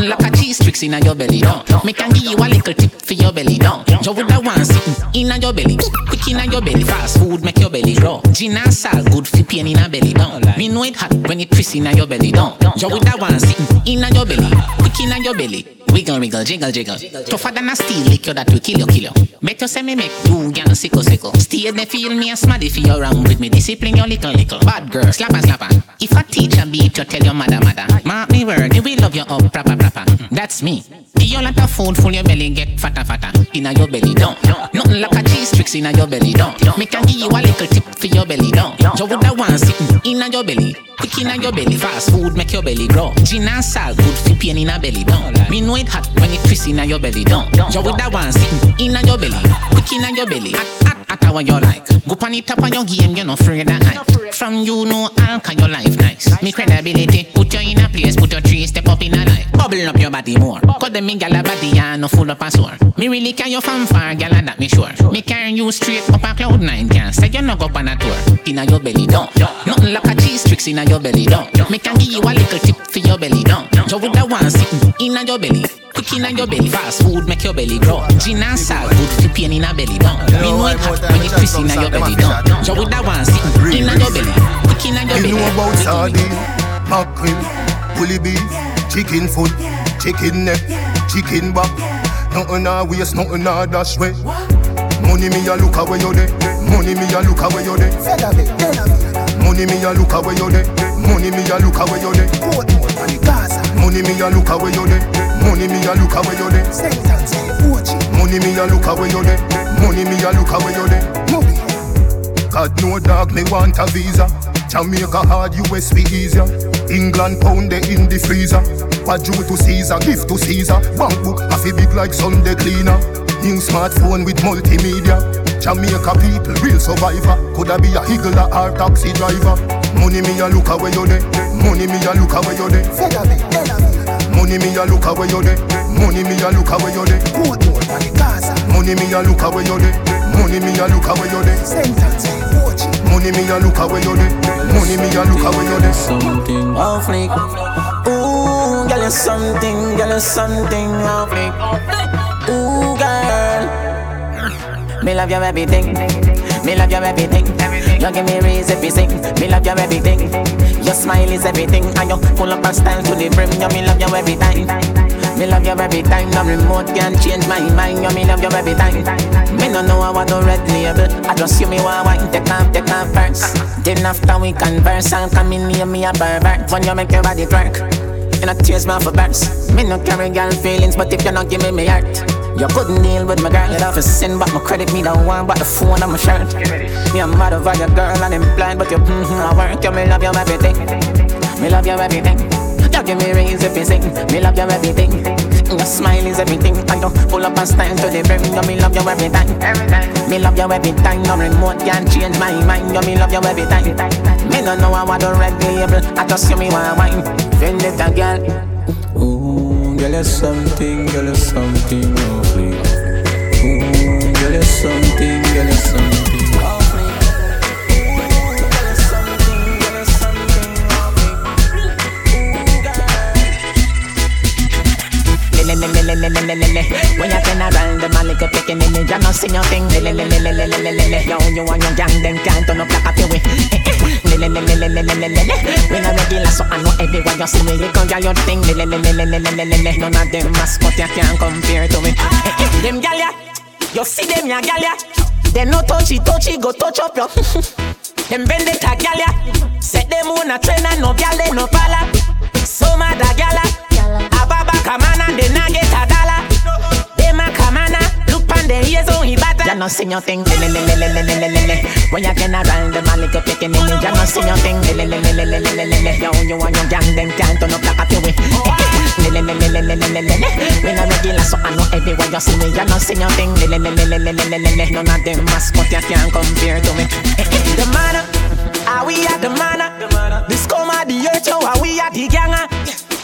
Nothing like a cheese tricks inna your belly down. Me can give you a little tip for your belly down. You woulda one sitting inna your belly, quick inna your belly. Fast food make your belly grow. Gin and salt good for pain inna belly down. Me know it hot when it twist inna your belly down. You woulda want sitting inna your belly, quick inna your belly. Wiggle, wiggle, jiggle, jiggle. Tougher than a steel liquor that will kill you, kill you. Better say me make you girl sickle, sickle. Stay there, feel me a smaddy for your round with me. Discipline your little, little. Bad girl, slapper, slapper. If I teach a teacher beat you, tell your mother, mother. Mark me word, you will love you up, proper, proper. That's me. You a lot of food, full your belly, get fatter, fatter. Inna your belly, down. Nothing like a cheese tricks inna your belly, down. Me can give you a little tip for your belly, down. You woulda want sitting inna your belly. Quick inna your belly, fast food make your belly grow. Gin and salt, good for pain inna belly, down. Me know it hot when it twist inna your belly, down. You woulda want sitting inna your belly. Quick inna your belly. Hot, hot, hot, how you like. Go on it up on your game, you no afraid of hype. From you know all can your life nice. Me credibility, put you in a place, put your tree, step up in a life. Bubble up your body more. Cause them me gal a body and no full up a sore. Me really can you from far, gal that me sure. Me carry you straight up a cloud nine, can say you no go on a tour. Inna your belly down. Nothing like a cheese tricks inna your belly down. Me can give you a little tip for your belly down. You woulda want sitting inna your belly. Quick inna your belly, fast food make your belly grow. Gin and salt, good for pain inna belly down. Me know it hot when it twist inna your belly down. You woulda want sitting inna your belly. Quick inna your belly. You know about sardine, mackerel, bully beef, chicken foot, chicken neck, chicken back. Nothing a waste, nothing a dash way. Money me a look away you there. Money me a look away you there. Money me a look away you there. Money me a look away you there. Money me a look away you there. Money me a look away you there. Money me a look away you there. Money me a look away you there. God no dog, me want a visa. Jamaica hard, US be easier. England pound they in the freezer. What due to Caesar, gift to Caesar. Bank book, a fi big like Sunday cleaner. New smartphone with multimedia. Jamaica people, real survivor. Coulda be a higgler or taxi driver. Money me a look away you. Money me a look away you there. Money me a look away you there. Money me a look away you there. Money me a look away you there. Money me a look away you there. Money me a look away you there. Money me a look away you there. Something off flick. Ooh, girl, you something, girl, you something off flick. Ooh, girl. Me love your everything. Me love your everything. You give me to sing. Me love your everything. Your smile is everything, and you pull up a style to the brim. You me love you every time. Me love you every time. No remote can change my mind. You me love you every time. Me no know what to red label. I just you me want wine. Take off, take off first. Then after we converse, I'll come in near me a pervert. When you make your body twerk. And I tears me off a burst. Me no carry girl feelings, but if you not give me my heart, you couldn't deal with my girl. You love to send back my credit, me don't want but the phone on my shirt. Me a mad over your girl and I'm blind, but you mm-hmm, I work. You me love you everything. Me love you everything. You give me reason to sing. Me love you everything. Your smile is everything. I don't pull up and stand to the brim. You me love you every time. Me love you every time. No remote can change my mind. You me love you every time. Me no know I do red label. I just see me want wine. Vendetta girl. Girl, you're something, girl, you're something awfully. Ooh, girl, you're something, girl, you're something. When you turn around, them a little picking in it, you not see nothing. Yo, you and your gang, them can't turn up like a We not regular, so I know everywhere you see me, little girl, your thing. None of them mascot you can't compare to me. Eh, eh, eh, them gal ya, you see them ya gal ya. They no touchy touchy, go touch up your. Them vendetta gal ya. Set them on a train and no gal they no pala. So mad a gal Ababa come on and they not get and they hear so he batter. You no see nothing. When you can around, them a little pickin'. in, you no see nothing. Yo, you and your gang them can't turn up like a peewee. We no regular, so I know everywhere you see me, you no see nothing. None of them mascot you can't compare to me. The manna, ah we are the manna. This come out the earth, echo, ah we are the ganga.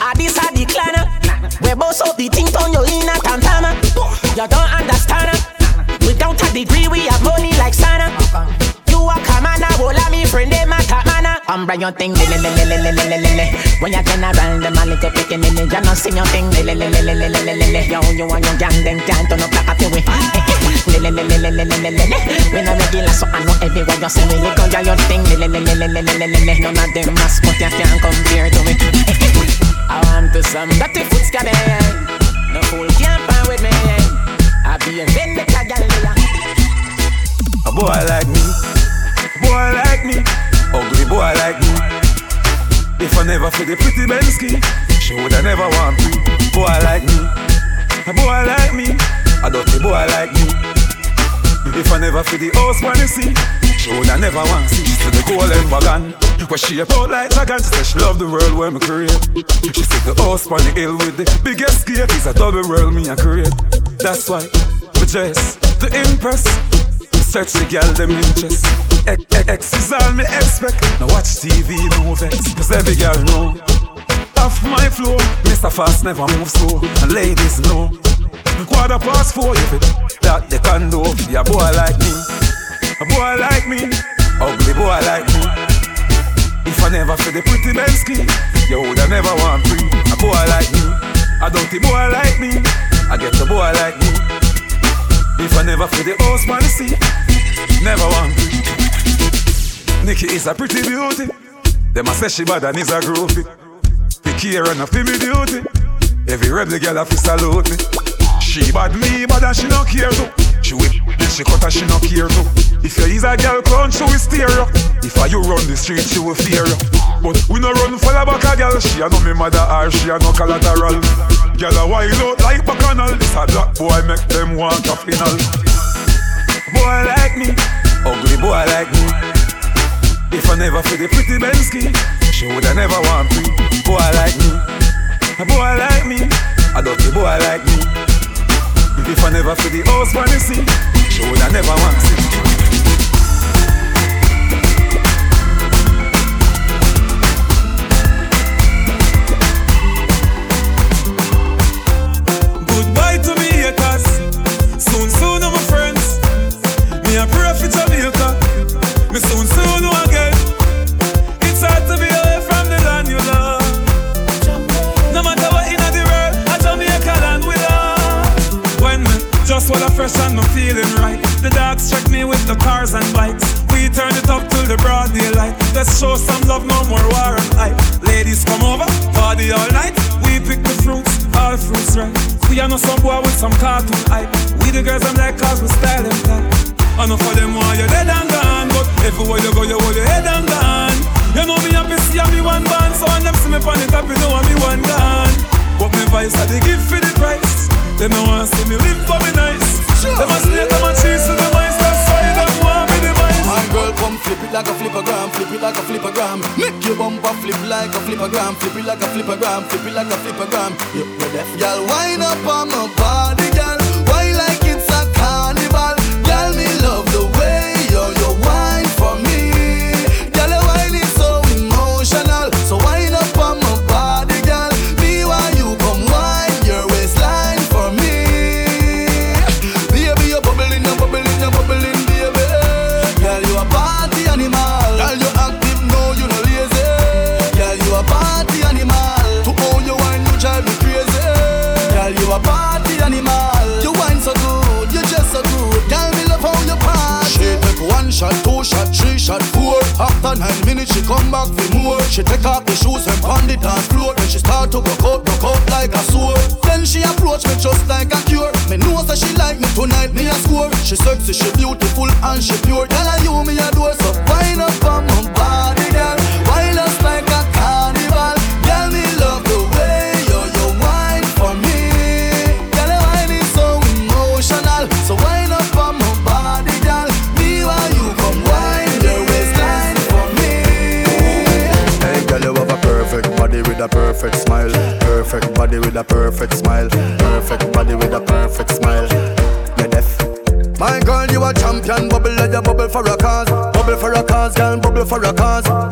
Ah this at the clanner? We boss up the thing, turn you in a tantama. You don't understand. Without a degree, we have money like Santa. You a kamana, wola me friend, they matter mana. I'm bring your thing, lele lele lele lele lele. When you turn around, them a little picking me. it. You not sing your thing, lele lele lele lele lele. Yo, you and your gang, them can't turn up like a TV. Lele lele lele lele lele. When I regular, so I know everywhere you see me. You go your thing, lele lele lele lele lele. None of them must, but you can't compare to me. I want to some dirty foot scabbing. No fool can't fight with me. I be a vendetta gal. A boy like me, boy like me, ugly boy like me. If I never feel the pretty Bensky, she woulda never want me. Boy like me, a boy like me, a dirty boy like me. If I never feel the house you see, she woulda never want. She see the golden wagon, where she a out like dragon. She say she love the world where me create. She see the house on the hill with the biggest gate. It's a double world me a create. That's why we dress to impress. Search the girl them interest. X, X is all me expect. Now watch TV, no vex. Cause every girl know. Off my floor, Mr. Fast never move slow. And ladies know. Quarter past four, if it that they can do. Be a boy like me, a boy like me, ugly boy like me. If I never feel the pretty Bensky, you woulda never want free. A boy like me, a dirty boy like me, I get a boy like me. If I never feel the house man see, never want. Nikki is a pretty beauty. Them a say she bad and is a groupie. The care and a me duty. Every rebel girl a fi salute me. She bad me and she no care too. She whip, then she cut and she no care too. If you is a girl crunch, she will steer you. If I you run the street, she will fear you. But we no run for a back a girl. She a no me mother or she a no collateral. Girl a wild out like bacchanal. This a black boy make them want a final. Boy like me, ugly boy like me. If I never feel the pretty Bensky, she woulda never want me. Boy like me, a boy like me, a dirty boy like me. If I never feel the when you she woulda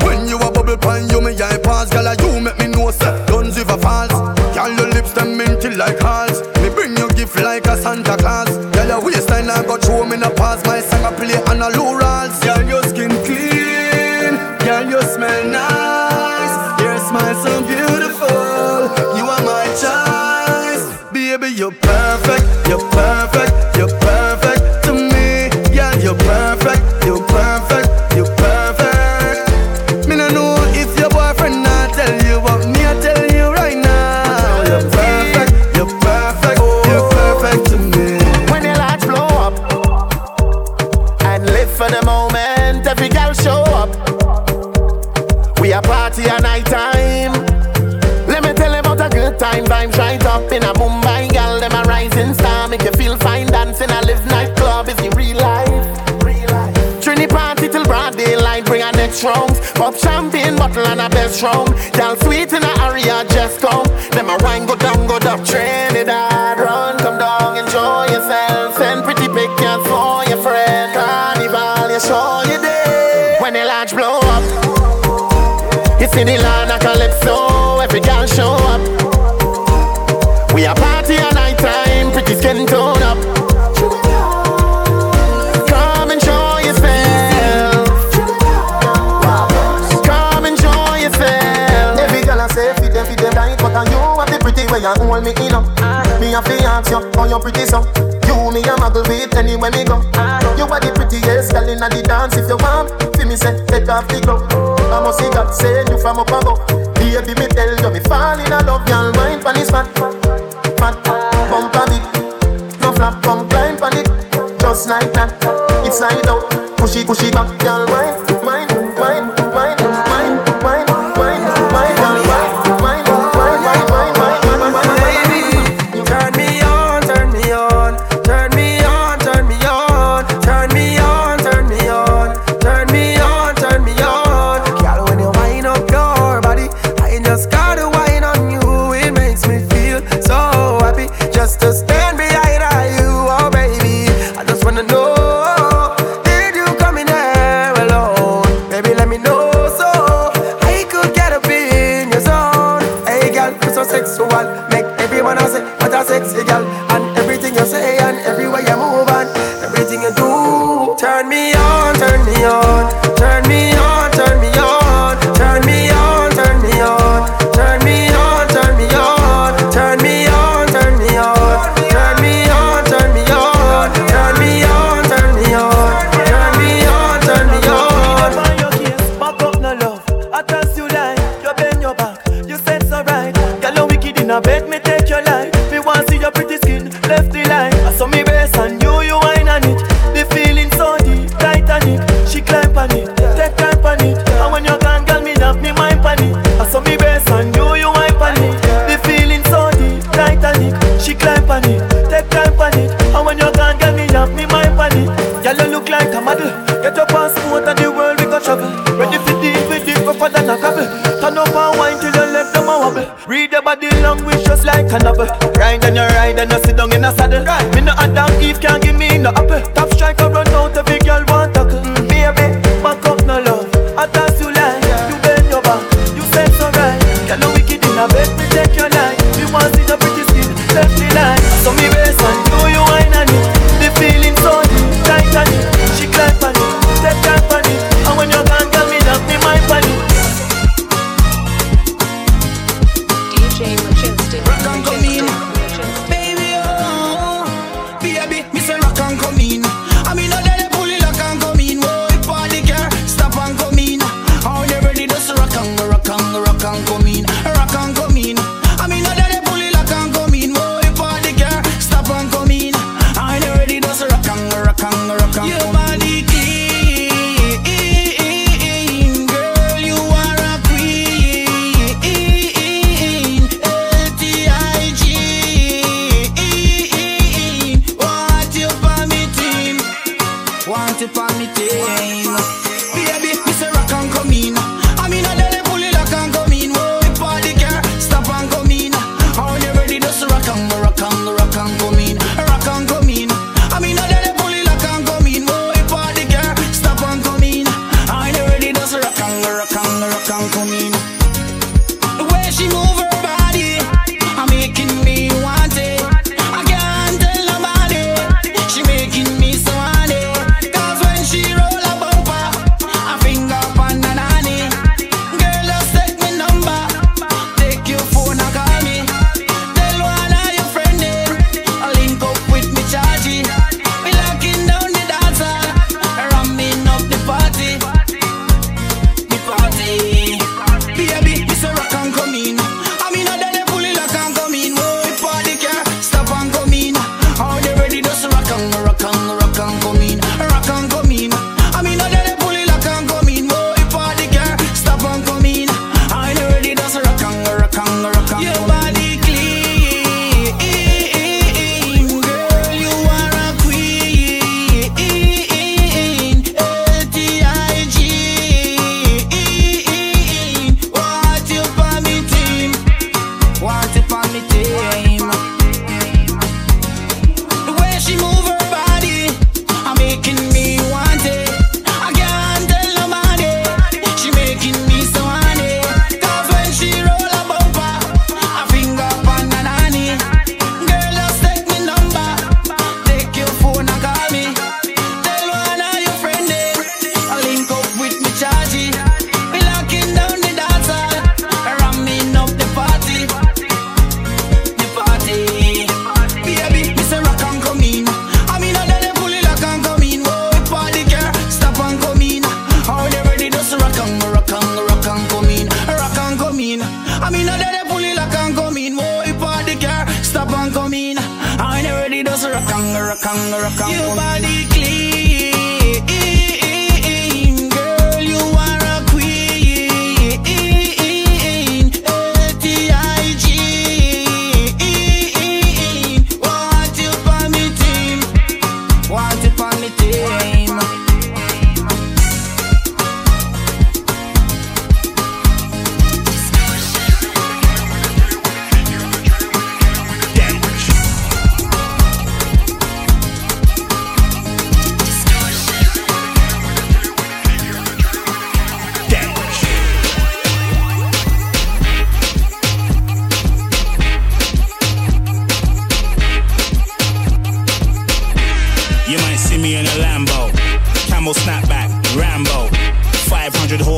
When you a bubble pan, you me eye pass, girl, you make me know set. Guns if a false. Girl, your lips them minty like halls. Me bring you gift like a Santa Claus. Girl, your waistline I got show me the pass my side. first round. Y'all sweet in the area, just come. Them my wine go down, go down, Trinidad. Run, come down, enjoy yourself. Send pretty pictures for your friend. Carnival, you show you day. When the lodge blow up, you see the land. me in up. Me a fiance you for your pretty son. You me a muggle with anywhere me go. You are the prettiest girl inna the dance. If you want, feel me say take off the glove. I must see God send you from up above. Baby, me tell you me fall in love. Y'all wine pon this fat, fat, bump a bit. No flap, come climb pon it, just like that. It's slide out, push it, push it back. sexual. Make everyone say what a sexy girl. And everything you say and everywhere you move and everything you do turn me on. another. Ride and you ride and you sit down in a saddle.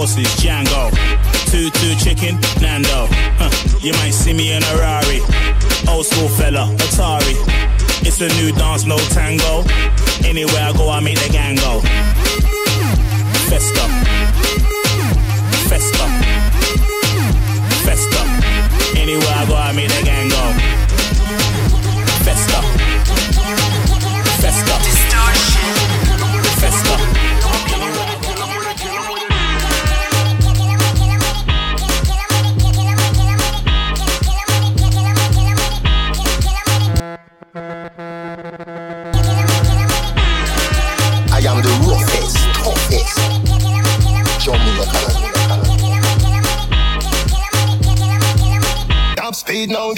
Horses, Django, two chicken, Nando. Huh. You might see me in a Rari, old school fella, Atari. It's a new dance, no tango. Anywhere I go, I make the gang go. Festa, festa, festa. Anywhere I go, I make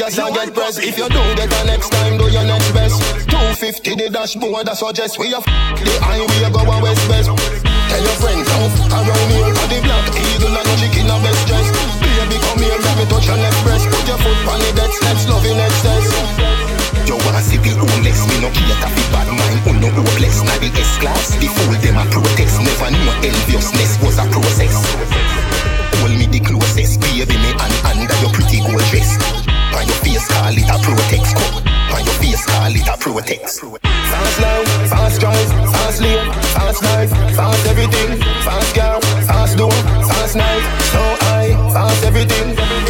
gas and get press. If you don't get the next time, do your next best. 250 the dashboard, I suggest we have the highway go a west west. Tell your friends now, around here on the block, eagle and chicken a best dress. Baby, come here, let me touch your left breast. Put your foot on the deck, let's love in excess. You wanna see the homeless, me no cater fi bad mind, who no hopeless. Now the S-class, the fool them a protest. Never knew enviousness was a process. Hold me the closest, baby me and under your pretty gold dress. On your face call it a protex cup. On your face call it a protex. Fast life, fast drive, fast lane, fast life, fast everything, fast car, fast door, fast night, slow eye, fast everything.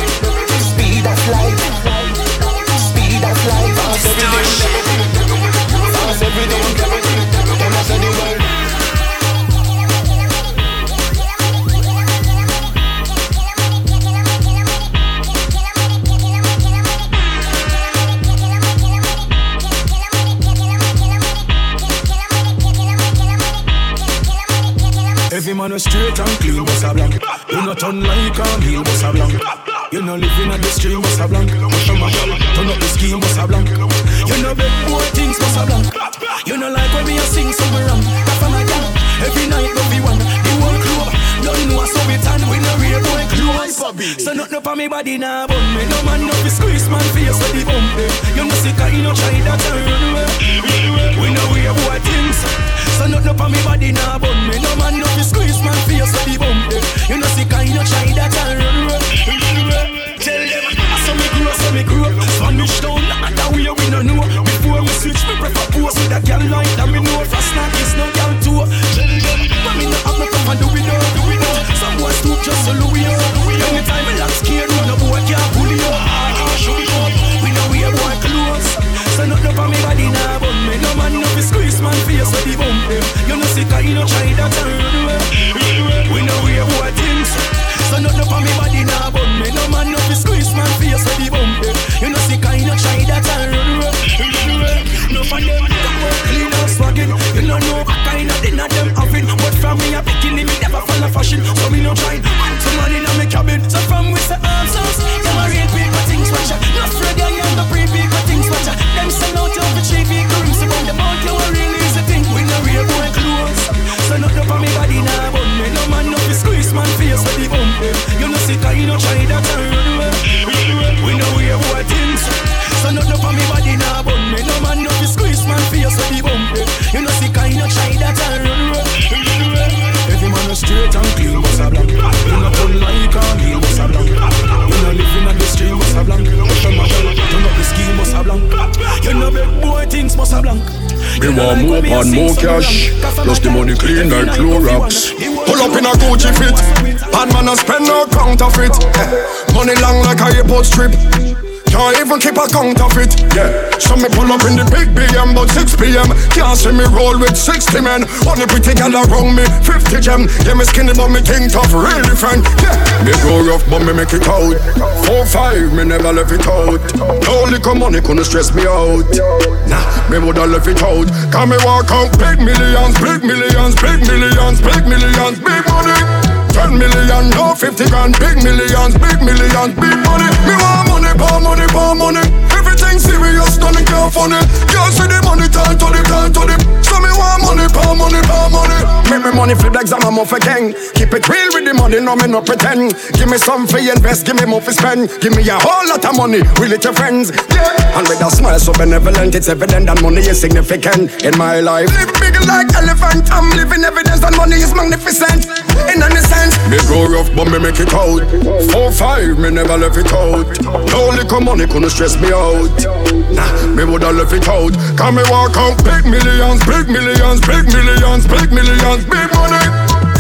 Man is straight and clean, boss a blank. You not turn like a meal, boss a blank. You no living at the stream, boss a blank. Push on turn up the scheme, boss a blank. You no beg boy things, boss a blank. You no like when me a sing somewhere wrong. That for my girl, every night go be one. The whole club, don't know so we tan, we no real boy close. So nothing up on me body now, bun me. No man no fi squeeze man face with the bump. eh. You no sick, you no try that run away. We no real boy things. So nothing up on me body now, bun me. No man no fi squeeze man face with the bump. You no sick, you no try that and run away. Tell even keep of it. Yeah. So me pull up in the big BM, but 6 p.m. Can't see me roll with 60 men. Only pretty gal around me, 50 gem. Yeah, me skinny, but me think tough, real different. Yeah. Me go rough, but me make it out. Four, five, me never left it out. No liquor money couldn't stress me out. Nah, me woulda left it out. Can me walk out big millions, big millions, big millions, big millions, big money. 10 million, no 50 grand, big millions, big millions, big money. Me want money, power money, power money. Everything serious, nothing can't funny. Can't see the money, time to the, time to the. So me want money, power money, power money. Make me money flip like I'm a muffin king. Keep it real with the money, no me no pretend. Give me some for invest, give me more for spend. Give me a whole lot of money, really to friends. Yeah. And with a smile so benevolent, it's evident that money is significant in my life. Live big like elephant, I'm living evidence that money is magnificent. In any sense, me go rough, but me make it out. Four five, me never left it out. No liquor money couldn't stress me out. Nah, me woulda left it out. Can me walk out big millions, big millions, big millions, big millions, big money.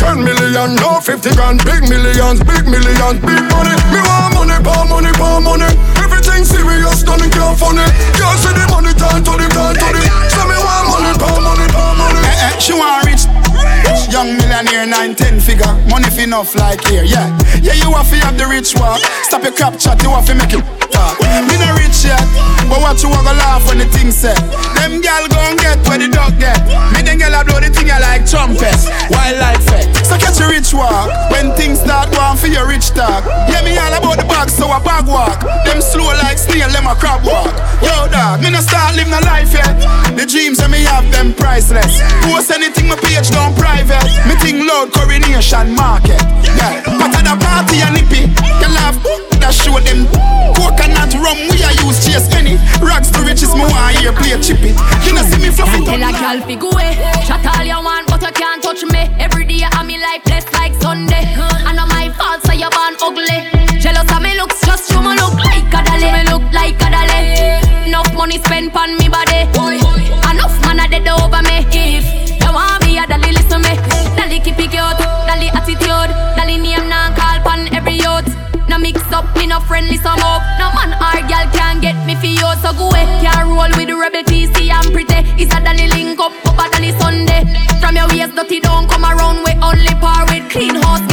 10 million, no 50 grand, big millions, big millions, big money. Me want money, power money, power money. Everything serious, nothing can't funny. Can't see the money, time to the, time to the. So me want money, power money, power money. Eh, eh, she want rich. Young millionaire, nine, ten figure. Money fi enough like here, yeah. Yeah, you have to have the rich walk. Stop your crap chat, you have to make it talk. Me not rich yet, but what you want to laugh when the thing set. Them gal gon' get where the dog get. Me them gal a blow the thing I like trumpet. Wildlife fet. So catch a rich walk. When things start going for your rich talk. Yeah, me all about the bag, so a bag walk. Them slow like snail, them a crab walk. Yo, dog, me no start live no life yet. The dreams that me have, them priceless. Post anything my page down private. Me think loud coronation market. Yeah, but at the party and nippy, you laugh that show them coconut rum we a use chase any rags to riches me want hear play chippy. You know see me fluffy Tell a girl fi go away. Shut all you want, but you can't touch me. Every day I'm me life blessed like Sunday. I know my fault, so you born ugly. Jealous of me looks, just show me look like a dolly. Me look like a dolly. Enough money spent on me body. Me no friendly some up. No man or girl can get me for you, so go away. Can't roll with the rebel PC and pretty. It's a dolly link up, up a dolly Sunday. From your waist dirty don't come around with only par with clean house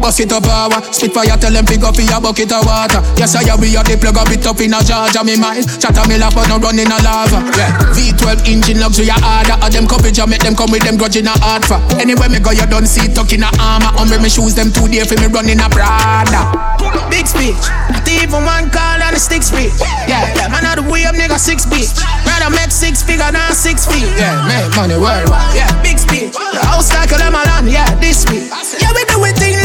Bust it up power, spit fire, tell them pick up for your bucket of water. Yes, I be a the plug a bit up in a Georgia, me mind. Chatter me laugh, but no run in a lava. Yeah. V12 engine luxury harder, and them coverage, I make them come with them grudge in a hard for. Anywhere me go, you don't see tuck in a armor. On me shoes them two day for me run in a Prada. Big speech, not even one call on the stick speech. Yeah, yeah, man, out the way up, nigga, six feet. Rather make six figure than six feet. Yeah, make money worldwide. Yeah, big speech. The house like a lemon, yeah, this week. Yeah, we do it thing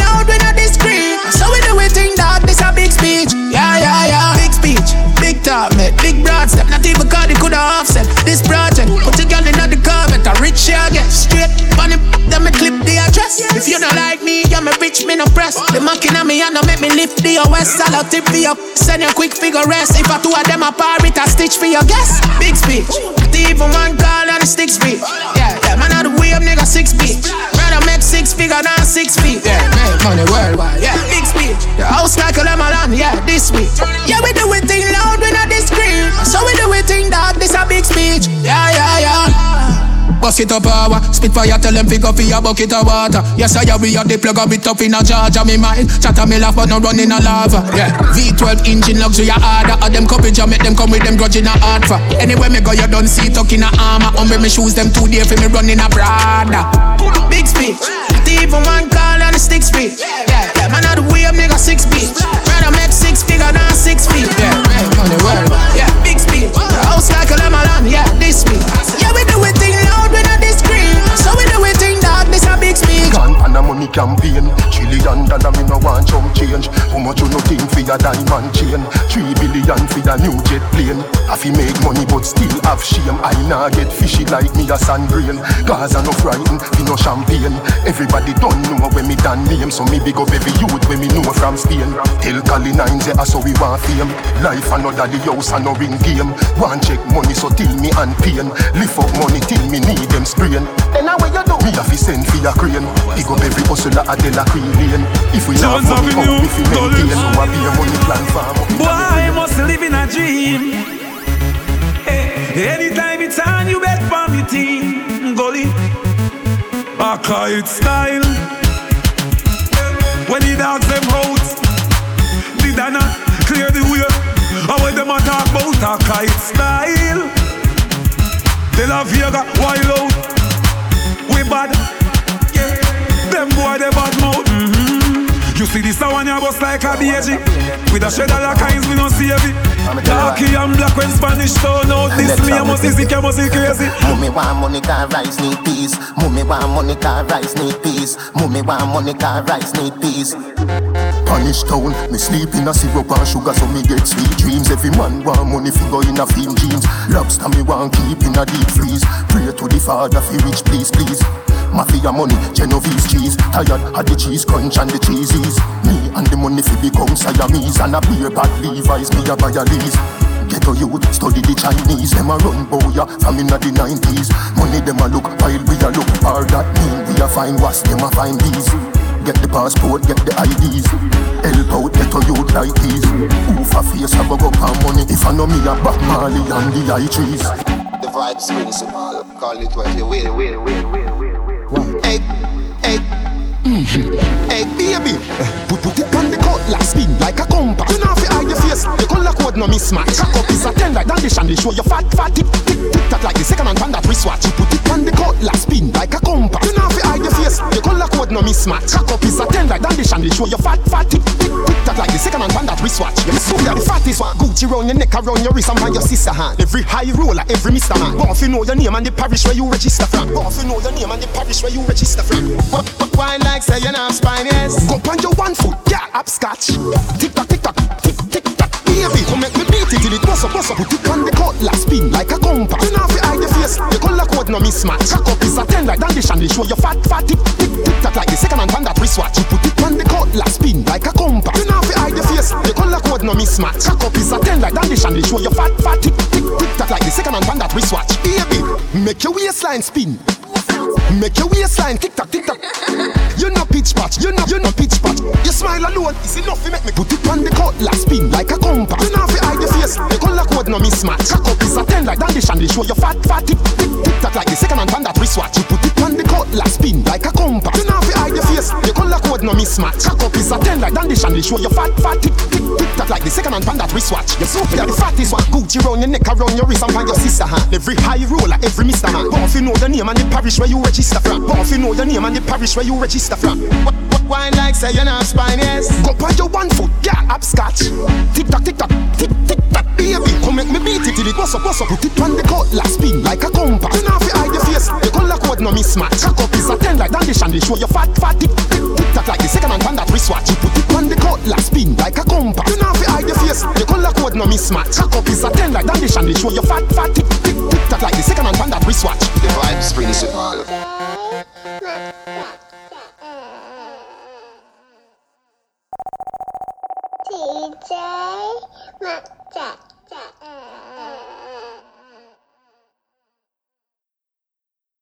So we do it thing dog, this a big speech. Yeah, yeah, yeah, big speech. Big talk, mate, big broad step. Not even cause it coulda offset this project. Put your girl in the comment, a rich yeah, get straight. Bunny, then me clip the address. If you don't like me, I'm a rich, me no press. The mocking at me and make me lift the OS. I'll tip for you, send you a quick figure rest. If I two of them apart, it a stitch for your guess. Big speech. Not even one call on the stick speech. Yeah, yeah, man, out the way up, nigga, six feet. Rather make six figure than six feet. Yeah, make money worldwide. Yeah, big speech. The house like a lemon, yeah, this week. Yeah, we do it Bust it up power, spit fire, tell them up for your bucket of water. Yes, I we have the plug a bit up in a Georgia, me mind. Chatter me laugh, but no run in a lava. Yeah, V12 engine luxury harder. All them coverage, I make them come with them grudge in a hard for. Anywhere me go, you don't see tuck in a armor. On me shoes them two day for me run in a Prada. Big speech, even one call on the stick speech. Yeah, yeah, man, out the way nigga, six feet. Rather make six figure than six feet. Yeah, make money worldwide. Yeah, big speech. House like a lemon, yeah, this week. Yeah, we do a money campaign Trillion dollar me no want chump change How much you no think for a diamond chain. Three billion for a new jet plane. I fi make money but still have shame. I nah get fishy like me a sand grain. I no frightened, fi no champagne. Everybody don't know when me done name, so me big up every youth when me know from Spain. Tell Cali nines, yeah, so we want fame. Life another the house and no ring game. One check money so till me and pain. Lift up money till me need them sprain. Then how you do? Me have to send for your crane. Big up every hustler at the la Lane. If we have money up, we fi maintain. So I be a money plan farm. Boy, I must live in a dream. Hey, anytime it's on, you bet for me team. Gully, I call it style. When the dogs them out, the dana clear the way. And when them a talk about a kite style, they love Vega wild out. Bad, yeah. Them boy they bad mouth. Mm-hmm. You see this one you bust like a baby With a shred of la kinds we no save it Darky and black when Spanish turn out This me a must is it, must be crazy. Mummy want money car rice need peace. Mummy want money car rice need peace. Mummy want money car rice need peace. Punish town, me sleep in a syrup and sugar so me get sweet dreams. Every man want money fi go in a film jeans. Lobster me want keep in a deep freeze. Pray to the father fi rich please please Mafia money, Genovese cheese. Tired of the cheese crunch and the cheesies Me and the money fi become Siamese. And a beer bad Levi's, me a buy a lease Ghetto youth, study the Chinese. Them a run boya from inna the 90s Money them a look while we a look Par that mean we a find was them a find these Get the passport, get the IDs Help out ghetto youth like these. Oof a face a go on money? If I know me a Bob Marley and the high trees. The vibes principle, call it what you will, will, will, will, Hey, hey, hey, baby. Put, put it on the cutlass, spin like a compass. You know if you hide your face, the color code no mismatch. Cock up is a ten like dandish and they show your fat, fat tip, tick, tick, that like the second hand on that wristwatch. You put it on the cutlass, spin like a compass. Your face, the color code no mismatch. Cock up is a ten like dandish and they show your fat, fat tip, tick, tick, that like the second hand on that wristwatch. You so the fattest one, Gucci round your neck, around your wrist, and by your sister hand. Every high roller, every Mr. Man. But if you know your name and the parish where you register from. But if you know your name and the parish where you register from. Wine like say you're not spine, yes. Go on your one foot, yeah, upscotch. Tick tock, tick tock, tick tick tock. Baby, come make me till it bust up, bust up. Put it on the cutlass, spin like a compass. You know if you hide your face, the color code no mismatch. Cock up is a ten like dandish and they show your fat, fat tick, tick, tick tock like the second hand on that wristwatch. You put it on the cutlass, spin like a compass. You know if you hide your face, the color code no mismatch. Cock up is a ten like dandish and they show your fat, fat tick, tick, tick tock like the second hand on that wristwatch. Baby, make your waistline spin. Make your waistline tick tock, tick tock. You know pitch patch, you know, you know pitch smile alone, it's enough to make me put it on the cutlass, spin like a compass. You know if you hide your face, the color code no mismatch. Cock up is a ten like dandish and show your fat, fat tick, tick, tick tock like the second hand on that wristwatch. You put it on the cutlass, spin like a compass. You know if you hide your face, the color code no mismatch. Cock up is a ten like dandish and show your fat, fat tick, tick, tick tock like the second hand on that wristwatch. You so the fattest one, Gucci round your neck, around your wrist, and by your sister hand. Every high roller, every Mr. Man. But if you know the name and the parish where you register from. But if you know the name and the parish where you register from. Wine like say you're not spine, yes. Go on your one foot, yeah, upscotch. Tick tock, tick tock, tick tick tock, baby. Come make me beat it till it bust up, bust up. Put it on the cutlass, spin like a compass. You know if you hide your face, the color code no mismatch. Cock up is a ten like dandish and they show your fat, fat tick tick tick tock like the second hand on that wristwatch. You put it on the cutlass, spin like a compass. You know if you hide your face, the color code no mismatch. Cock up is a ten like dandish and they show your fat, fat tick tick tick tock like the second hand on that wristwatch. The vibes principle. DJ Matt.